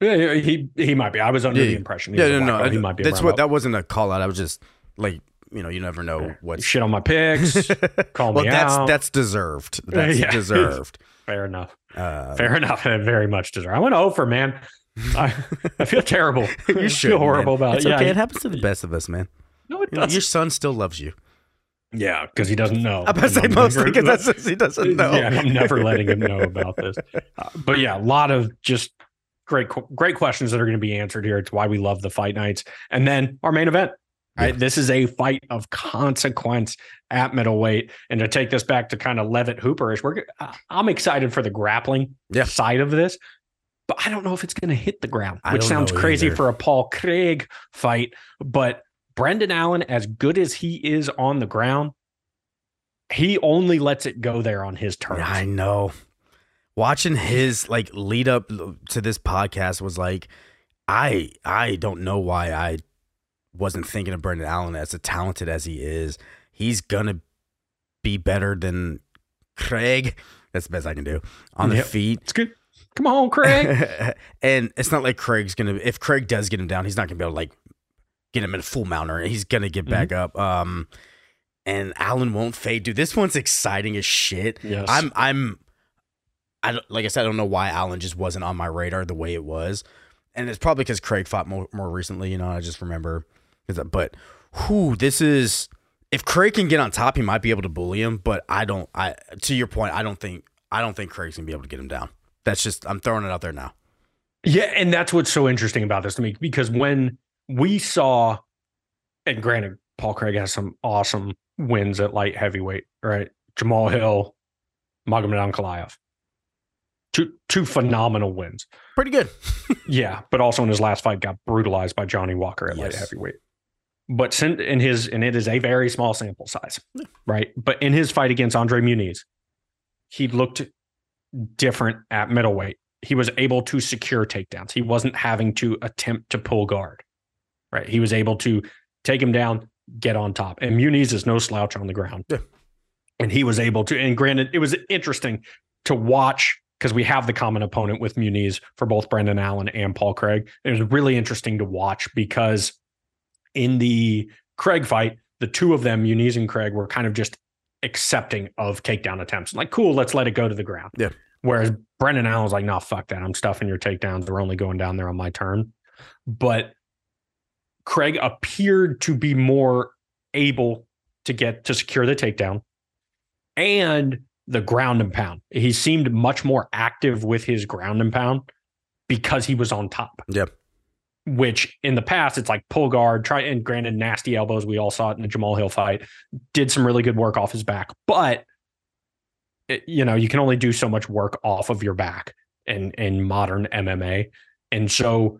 Yeah, he he might be. I was under yeah, the impression. He yeah, no, no, he might be. That's what. That wasn't a call out. I was just like, you know, you never know what shit on my picks. call well, me that's, out. That's deserved. That's yeah. deserved. Fair enough. Uh, Fair enough. And very much deserved. I went over, man. I, I feel terrible. you should, feel horrible man. about it's it. Okay, yeah. it happens to the best of us, man. No, it doesn't. Your son still loves you. Yeah, because he doesn't know. I'm about to say mostly because he doesn't know. Yeah, I'm never letting him know about this. Uh, but yeah, a lot of just great great questions that are going to be answered here. It's why we love the fight nights. And then our main event. Right. This is a fight of consequence at middleweight. And to take this back to kind of Leavitt Hooperish, we're I'm excited for the grappling yeah. side of this, but I don't know if it's going to hit the ground, which sounds crazy either. for a Paul Craig fight. But Brendan Allen, as good as he is on the ground, he only lets it go there on his terms. I know watching his like lead up to this podcast was like I I don't know why I wasn't thinking of Brendan Allen as talented as he is. He's gonna be better than Craig. That's the best I can do on yep. the feet. It's good. Come on, Craig. and it's not like Craig's gonna. If Craig does get him down, he's not gonna be able to like get him in a full mounter. He's gonna get mm-hmm. back up. Um, and Allen won't fade, dude. This one's exciting as shit. Yes. I'm I'm I like I said, I don't know why Allen just wasn't on my radar the way it was, and it's probably because Craig fought more, more recently. You know, I just remember, uh, but who this is. If Craig can get on top, he might be able to bully him. But I don't. I to your point, I don't think I don't think Craig's gonna be able to get him down. That's just I'm throwing it out there now. Yeah, and that's what's so interesting about this to me because when we saw, and granted, Paul Craig has some awesome wins at light heavyweight, right? Jamahal Hill, Magomed Ankalaev. Two two phenomenal wins. Pretty good. yeah, but also in his last fight got brutalized by Johnny Walker at light heavyweight. But in his and it is a very small sample size, right? But in his fight against Andre Muniz, he looked different at middleweight. He was able to secure takedowns. He wasn't having to attempt to pull guard. Right? He was able to take him down, get on top. And Muniz is no slouch on the ground. Yeah. And he was able to and granted it was interesting to watch because we have the common opponent with Muniz for both Brendan Allen and Paul Craig. It was really interesting to watch because in the Craig fight, the two of them, Muniz and Craig, were kind of just accepting of takedown attempts. Like, cool, let's let it go to the ground. Yeah. Whereas Brendan Allen was like, nah, fuck that. I'm stuffing your takedowns. They're only going down there on my turn. But Craig appeared to be more able to get to secure the takedown and the ground and pound. He seemed much more active with his ground and pound because he was on top. Yep. Which in the past, it's like pull guard, try and granted nasty elbows. We all saw it in the Jamahal Hill fight. Did some really good work off his back, but it, you know you can only do so much work off of your back in in modern MMA, and so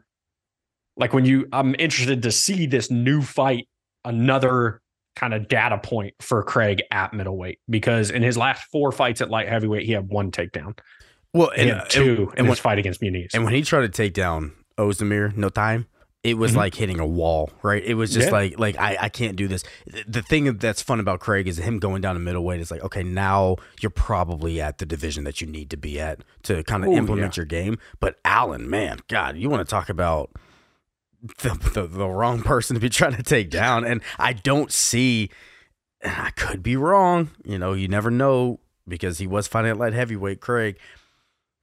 like when you, I'm interested to see this new fight, another kind of data point for Craig at middleweight because in his last four fights at light heavyweight, he had one takedown. Well, and had two and, in when, his fight against Muniz. and when he tried to take down Ozdemir, no time. It was Mhm. like hitting a wall, right? It was just Yeah. like, like I, I can't do this. The- thing that's fun about Craig is him going down to middleweight. It's like, okay, now you're probably at the division that you need to be at to kind of implement your game. But Allen, man, God, you want to talk about the, the the wrong person to be trying to take down? And I don't see. and I could be wrong. You know, you never know because he was fighting at light heavyweight. Craig,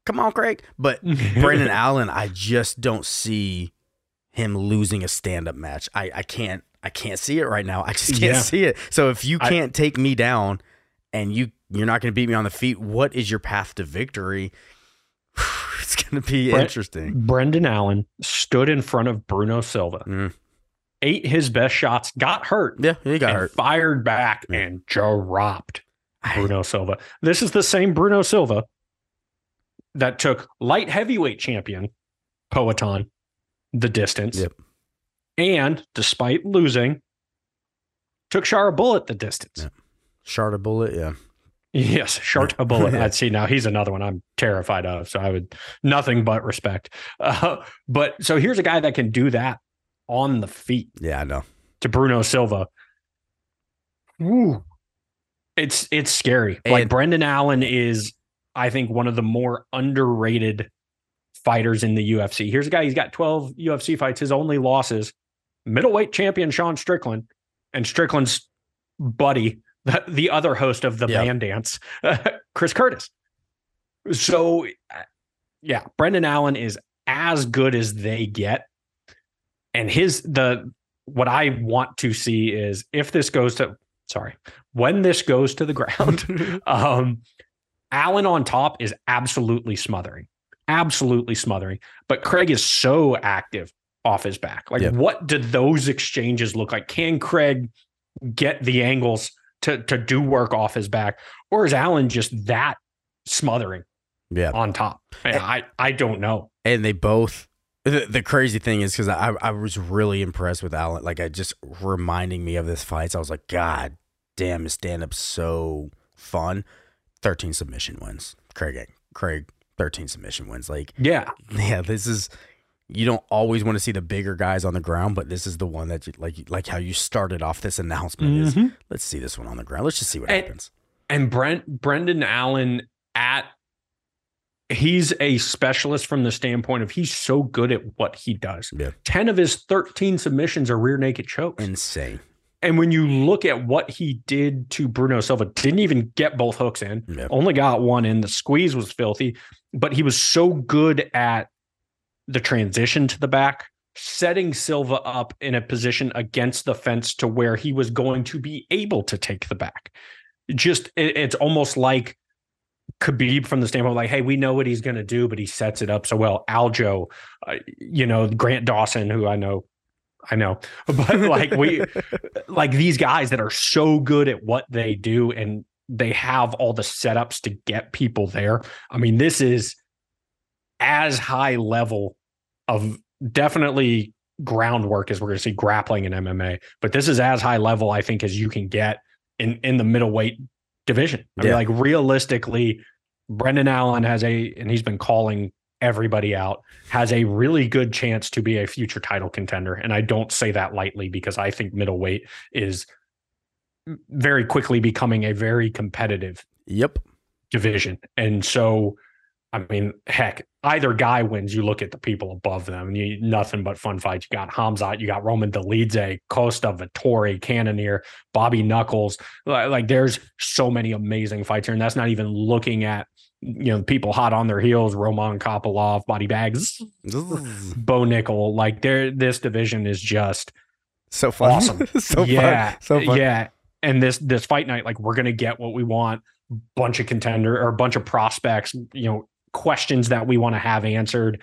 come on, Craig. But Brendan Allen, I just don't see him losing a stand up match. I, I can't I can't see it right now. I just can't Yeah. see it. So if you can't take me down and you you're not going to beat me on the feet, what is your path to victory? It's going to be Brent- interesting. Brendan Allen stood in front of Bruno Silva, Mm. ate his best shots, got hurt, Yeah, he got and hurt. fired back Yeah. and dropped Bruno Silva. This is the same Bruno Silva that took light heavyweight champion Poatan the distance. Yep. And despite losing, took Shara Bullet the distance. Yeah. Shard bullet, yeah. Yes, Shart a bullet. Yeah. I'd see now he's another one I'm terrified of. So I would nothing but respect. Uh, but so here's a guy that can do that on the feet Yeah, I know. to Bruno Silva. Woo. It's it's scary. like Brendan Allen is, I think, one of the more underrated fighters in the UFC. Here's a guy, he's got 12 UFC fights. His only losses, middleweight champion Sean Strickland, and Strickland's buddy, the, the other host of the band dance, Chris Curtis. So uh, yeah, Brendan Allen is as good as they get. And his the what I want to see is if this goes to sorry, when this goes to the ground, um Allen on top is absolutely smothering. Absolutely smothering. But Craig is so active off his back. Like Yeah. what do those exchanges look like? Can Craig get the angles to to do work off his back? Or is Allen just that smothering yeah. on top? Man, I I don't know. and they both the, the crazy thing is because I, I was really impressed with Allen like I just reminding me of this fight so I was like god damn his stand-up so fun 13 submission wins Craig Craig 13 submission wins like Yeah. yeah this is you don't always want to see the bigger guys on the ground but this is the one that you like like how you started off this announcement is Mhm. let's see this one on the ground let's just see what And- happens and Brent Brendan Allen at he's a specialist from the standpoint of he's so good at what he does. Yeah. 10 of his 13 submissions are rear naked chokes. Insane. And, when you look at what he did to Bruno Silva, didn't even get both hooks in, yeah only got one in. The squeeze was filthy, but he was so good at the transition to the back, setting Silva up in a position against the fence to where he was going to be able to take the back. Just it- it's almost like Khabib from the standpoint like, hey, we know what he's going to do, but he sets it up so well. Aljo, uh, you know, Grant Dawson, who I know I know, but like we, like these guys that are so good at what they do, and they have all the setups to get people there. I mean, this is as high level of definitely groundwork as we're going to see grappling in MMA, but this is as high level I think as you can get in in the middleweight division. I yeah. mean, like realistically, Brendan Allen has a, and he's been calling everybody out, has a really good chance to be a future title contender. And I don't say that lightly because I think middleweight is very quickly becoming a very competitive yep division. And so I mean, heck, either guy wins. You look at the people above them, and you nothing but fun fights. You got Hamzat, you got Roman Dolidze, Costa, Vettori, Cannonier, Bobby Knuckles. Like, there's so many amazing fights here, and that's not even looking at you know people hot on their heels. Roman Kopylov, Body Bags, Bo Nickal. Like, there, this division is just so fun. awesome. so yeah, fun. So fun. yeah. And this this fight night, like, we're gonna get what we want bunch of contender or a bunch of prospects, you know, questions that we want to have answered,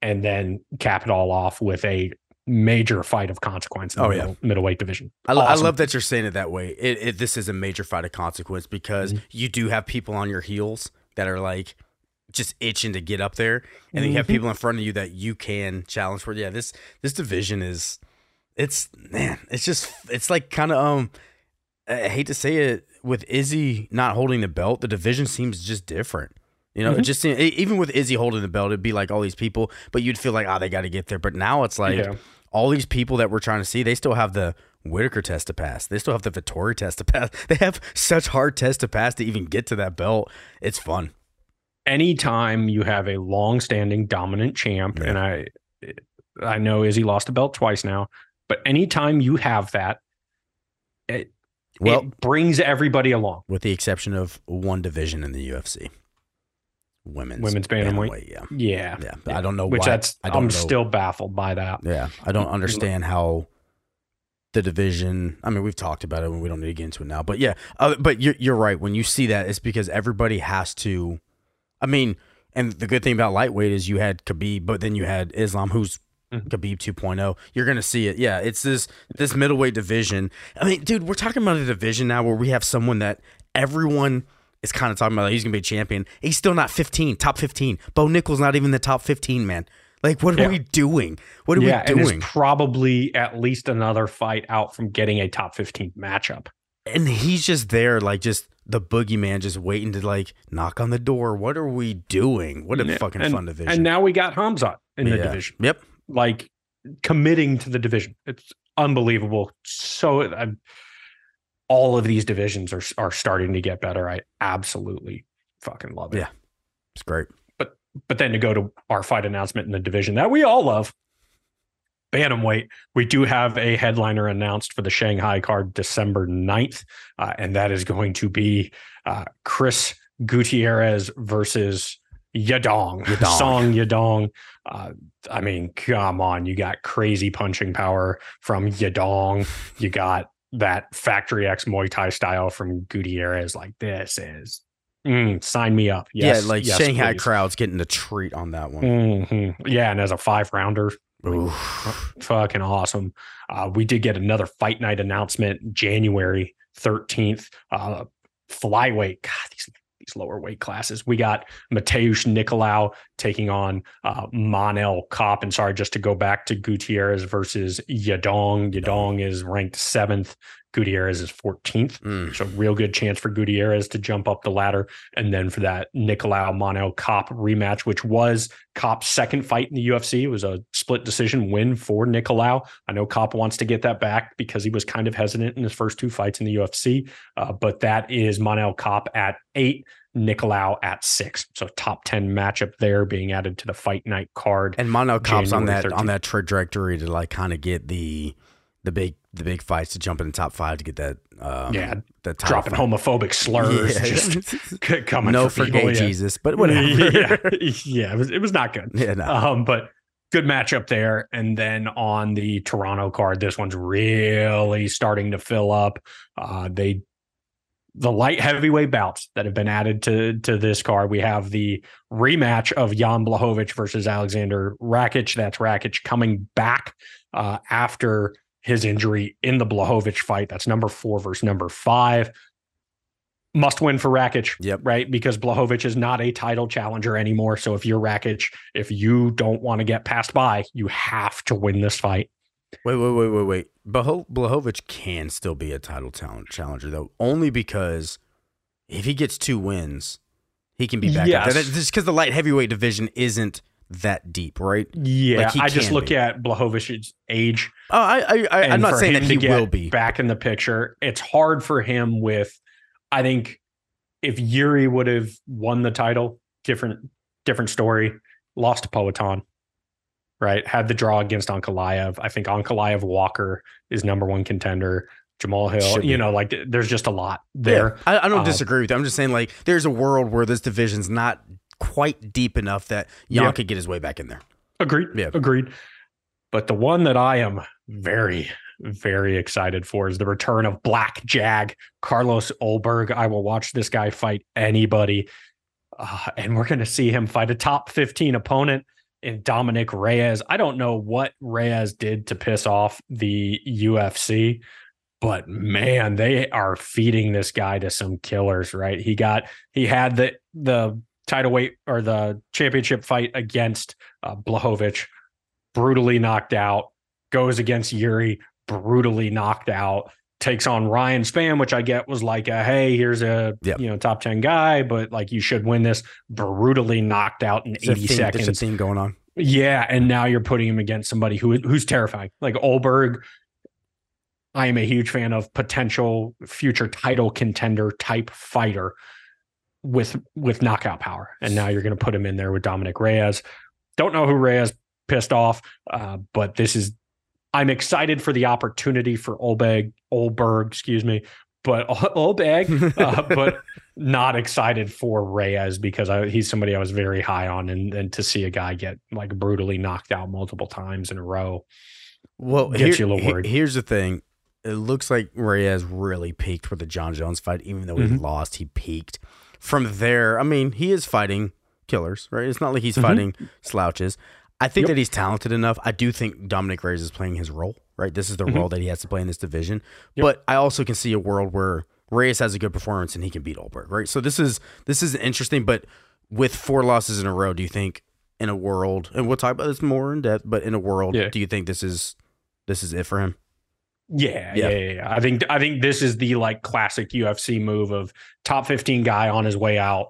and then cap it all off with a major fight of consequence in oh, the middle, yeah. middleweight division. I, awesome. I, love that you're saying it that way. It, it, this is a major fight of consequence because mm-hmm. you do have people on your heels that are like just itching to get up there, and mm-hmm. then you have mm-hmm. people in front of you that you can challenge for. Yeah, this this division is it's man, it's just it's like kind of um I hate to say it with Izzy not holding the belt, the division seems just different. You know, mm-hmm. it just seemed, even with Izzy holding the belt, it'd be like all these people, but you'd feel like, oh, they got to get there. But now it's like yeah. all these people that we're trying to see, they still have the Whittaker test to pass. They still have the Vettori test to pass. They have such hard tests to pass to even get to that belt. It's fun. Anytime you have a long-standing dominant champ, yeah. and I, I know Izzy lost a belt twice now, but anytime you have that, it, well, it brings everybody along, with the exception of one division in the UFC women's women's bantamweight. yeah, yeah, yeah. But I don't know which why. that's. I am still baffled by that. Yeah, I don't understand how the division. I mean, we've talked about it, and we don't need to get into it now. But yeah, uh, but you're you're right. When you see that, it's because everybody has to. I mean, and the good thing about lightweight is you had Khabib, but then you had Islam, who's Mm-hmm. Khabib 2.0. You're to see it. Yeah, it's this this middleweight division. I mean, dude, we're talking about a division now where we have someone that everyone is kind of talking about like he's going to be a champion. He's still not 15, top 15. Bo Nickal's not even the top 15, man. Like, what are yeah. we doing? What are yeah, we doing? And probably at least another fight out from getting a top 15 matchup. And he's just there, like, just the boogeyman, just waiting to, like, knock on the door. What are we doing? What a yeah. fucking and, fun division. And now we got Hamzat in the division. Yep. Like, committing to the division. It's unbelievable. So, I'm all of these divisions are are starting to get better. I absolutely fucking love it. Yeah. It's great. But but then to go to our fight announcement in the division that we all love, Bantamweight, we do have a headliner announced for the Shanghai card December 9th, uh, and that is going to be uh, Chris Gutierrez versus Yadong, Yadong. Song Yadong. Uh, I mean, come on, you got crazy punching power from Yadong. You got that Factory X Muay Thai style from Gutierrez. Like this is mm, sign me up. Yes, yeah, like yes, Shanghai please. crowds getting a treat on that one. Mm-hmm. Yeah, and as a five rounder, fucking awesome. Uh, we did get another fight night announcement January 13th. Uh, flyweight. God, these these lower weight classes. We got Matheus Nicolau taking on uh, Manel Kape. And sorry, just to go back to Gutierrez versus Yadong. Yadong is ranked seventh. Gutierrez is 14th. Mm. So real good chance for Gutierrez to jump up the ladder. And then for that Nicolau Manel Kape rematch, which was Kape's second fight in the UFC. It was a split decision win for Nicolau. I know Kape wants to get that back because he was kind of hesitant in his first two fights in the UFC. Uh, but that is Manel Kape at eight. Nicolau at six. So top 10 matchup there being added to the fight night card. And Manel Kape's on that 13th. on that trajectory to like kind of get the the big the big fights to jump in the top five to get that. Um, yeah, the dropping fight. homophobic slurs, yeah. just coming. No for, for gay yeah. Jesus, but whatever. yeah, yeah, it was, it was not good. Yeah, no. um, but good matchup there. And then on the Toronto card, this one's really starting to fill up. Uh, they the light heavyweight bouts that have been added to to this card. We have the rematch of Jan Blachowicz versus Alexander Rakic. That's Rakic coming back uh, after his injury in the Blachowicz fight. That's number four versus number five. Must win for Rakic, Yep. right? Because Blachowicz is not a title challenger anymore. So if you're Rakic, if you don't want to get passed by, you have to win this fight. Wait, wait, wait, wait, wait. Blaho- Blachowicz can still be a title talent challenger though, only because if he gets two wins, he can be back Yes. up. That- Just because the light heavyweight division isn't that deep, right? Yeah, Like, I just look be. at Blachowicz's age. Oh, I, I, I I'm not saying that he will be. back in the picture. It's hard for him with. I think if Yuri would have won the title, different different story. Lost to Poatan, right? Had the draw against Ankalaev. I think Ankalaev Walker is number one contender. Jamahal Hill, you know, like there's just a lot there. Yeah, I, I don't Um, disagree with you. I'm just saying like there's a world where this division's not quite deep enough that Jan Yeah. could get his way back in there. Agreed. Yeah. Agreed. But the one that I am very, very excited for is the return of Black Jag, Carlos Ulberg. I will watch this guy fight anybody. Uh, and we're going to see him fight a top 15 opponent in Dominick Reyes. I don't know what Reyes did to piss off the UFC, but man, they are feeding this guy to some killers, right? He got, he had the, the, title weight or the championship fight against uh, Blachowicz, brutally knocked out, goes against Yuri, brutally knocked out, takes on Ryan Spann, which I get was like, a, hey, here's a Yep. you know top ten guy, but like you should win this. Brutally knocked out in a eighty theme, there's a seconds. theme going on. Yeah, and now you're putting him against somebody who who's terrifying, like Ulberg. I am a huge fan of potential future title contender type fighter with with knockout power, and now you're going to put him in there with Dominick Reyes. Don't know who Reyes pissed off, uh, but this is. I'm excited for the opportunity for Olberg, Olberg, excuse me, but Olberg, uh, but not excited for Reyes because I, he's somebody I was very high on, and, and to see a guy get like brutally knocked out multiple times in a row. Well, Gets here- you a little worried. here's the thing. It looks like Reyes really peaked with the Jon Jones fight, even though he Mhm. lost. He peaked. From there, I mean, he is fighting killers, right? It's not like he's Mhm. fighting slouches. I think Yep. that he's talented enough. I do think Dominick Reyes is playing his role, right? This is the Mhm. role that he has to play in this division. Yep. But I also can see a world where Reyes has a good performance and he can beat Ulberg, right? So this is this is interesting. But with four losses in a row, do you think in a world, and we'll talk about this more in depth, but in a world, Yeah. do you think this is this is it for him? Yeah, Yeah. yeah, yeah. I think I think this is the like classic UFC move of top 15 guy on his way out,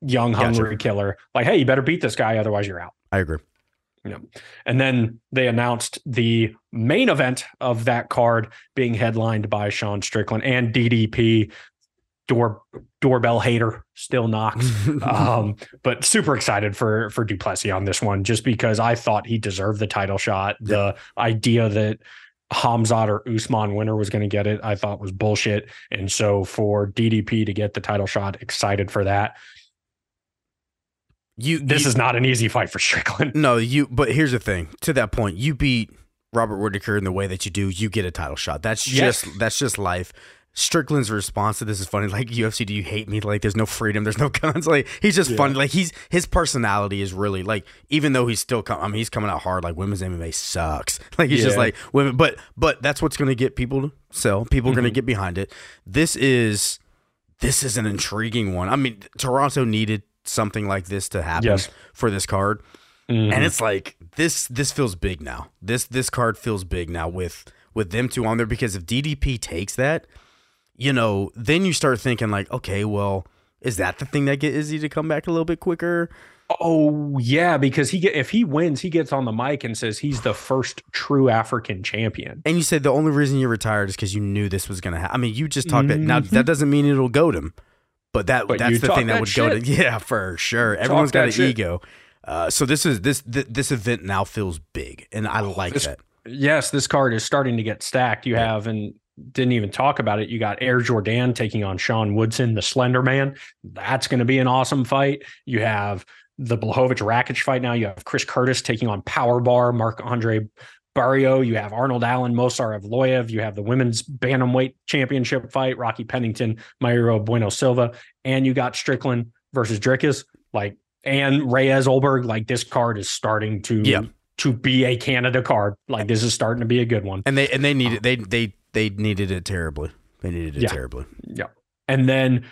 young Gotcha. hungry killer. Like, hey, you better beat this guy, otherwise you're out. I agree. And then they announced the main event of that card being headlined by Sean Strickland and DDP. Door doorbell hater still knocks. um, but super excited for for du Plessis on this one, just because I thought he deserved the title shot. The idea that Hamzat or Usman winner was going to get it, I thought was bullshit. And so for DDP to get the title shot, excited for that. You This you- is not an easy fight for Strickland. no you. But here's the thing. To that point, you beat Robert Whittaker in the way that you do. You get a title shot. That's Yes. just that's just life. Strickland's response to this is funny. Like UFC, do you hate me? Like there's no freedom, there's no guns. Like he's just Yeah. funny. Like he's his personality is really like even though he's still com- I mean he's coming out hard. Like women's MMA sucks. Like he's just like women. But but that's what's gonna get people to sell. People are gonna Mhm. get behind it. This is this is an intriguing one. I mean Toronto needed something like this to happen Yes. for this card Mhm. and it's like this this feels big now this this card feels big now with with them two on there because if ddp takes that you know then you start thinking like okay well is that the thing that get izzy to come back a little bit quicker Oh yeah, because he get if he wins, he gets on the mic and says he's the first true African champion. and you said the only reason you retired is because you knew this was gonna happen i mean you just talked that now that doesn't mean it'll goad him but that But that's the thing that that would go to yeah for sure everyone's got an shit. ego uh, so this is this th- this event now feels big and i like this- that Yes, this card is starting to get stacked. You have and didn't even talk about it. You got Air Jordan taking on Sean Woodson, the Slender Man. That's going to be an awesome fight. You have the Blachowicz Rakic fight now. You have Chris Curtis taking on Power Bar, Marc-André Barriault, you have Arnold Allen, Movsar Evloev, you have the women's bantamweight championship fight, Rocky Pennington, Mayra Bueno Silva, and you got Strickland versus Dricus, like and Reyes Ulberg. Like this card is starting to Yeah. to be a Canada card. Like this is starting to be a good one. And they and they needed they they they needed it terribly. They needed it Yeah. terribly. Yeah. And then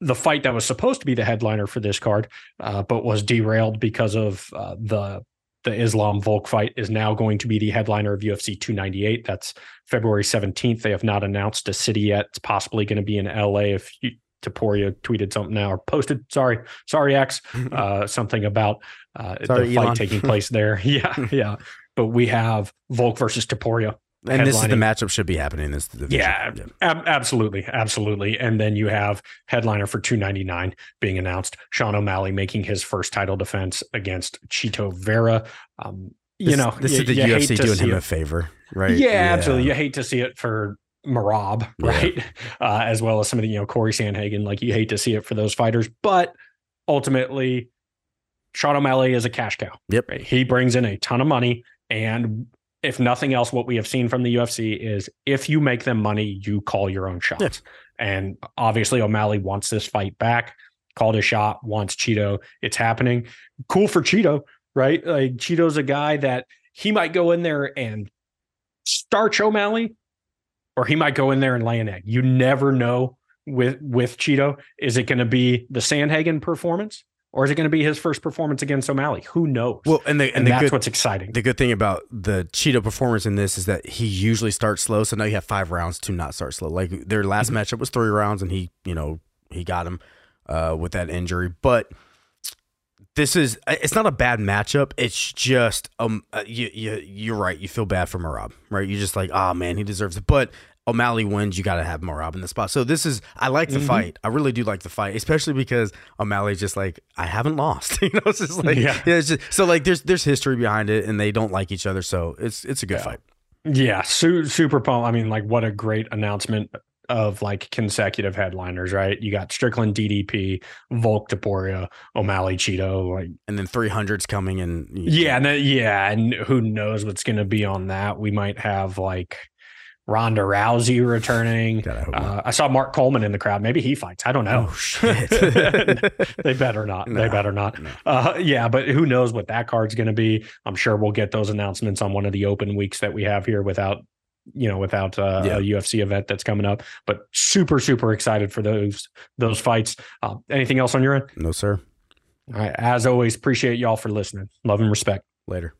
the fight that was supposed to be the headliner for this card, uh, but was derailed because of uh, the the Islam Volk fight, is now going to be the headliner of UFC 298. That's February 17th. They have not announced a city yet. It's possibly going to be in LA. If you, Topuria tweeted something now or posted, sorry, sorry, X, uh, something about uh, Sorry, the fight Elon. taking place there. yeah, yeah. But we have Volk versus Topuria and this is the matchup should be happening. This division. Yeah, ab- absolutely, absolutely. And then you have headliner for 299 being announced. Sean O'Malley making his first title defense against Chito Vera. Um, you This- know, this you- is the UFC doing him it. a favor, right? Yeah, absolutely. You hate to see it for Merab, Yeah. right? Uh, as well as some of the, you know, Corey Sandhagen. Like you hate to see it for those fighters, but ultimately, Sean O'Malley is a cash cow. Yep. Right? He brings in a ton of money. And if nothing else, what we have seen from the UFC is if you make them money, you call your own shots. And obviously, O'Malley wants this fight back, called a shot, wants Chito. It's happening. Cool for Chito, right? Like Chito's a guy that he might go in there and starch O'Malley, or he might go in there and lay an egg. You never know with with Chito. Is it going to be the Sandhagen performance, or is it going to be his first performance against O'Malley? Who knows? Well, and the and and the that's good what's exciting. the good thing about the Chito performance in this is that he usually starts slow. So now you have five rounds to not start slow. Like their last Mm-hmm. matchup was three rounds, and he you know he got him uh, with that injury, but. This is it's not a bad matchup. It's just um uh, you you you're right. You feel bad for Merab, right? You're just like, oh man, he deserves it. But O'Malley wins, you got to have Merab in the spot. So this is I like the Mhm. fight. I really do like the fight, especially because O'Malley's just like I haven't lost. you know, it's just like Yeah. yeah. it's just, so like there's there's history behind it, and they don't like each other. So it's it's a good Yeah. fight. Yeah, su- super pumped. I mean, like, what a great announcement of like consecutive headliners, right? You got Strickland, DDP, Volk, Topuria, O'Malley, Chito, like And then 300's coming, and Yeah, and then, yeah, and who knows what's going to be on that? We might have like Ronda Rousey returning. God, I. Uh, I saw Mark Coleman in the crowd. Maybe he fights. I don't know. Oh shit! they better not. They better not. no. Uh, yeah, but who knows what that card's going to be? I'm sure we'll get those announcements on one of the open weeks that we have here without, you know, without uh, Yeah. a UFC event that's coming up. But super, super excited for those those fights. Uh, anything else on your end? no, sir. All right. As always, appreciate y'all for listening. Love and respect. Later.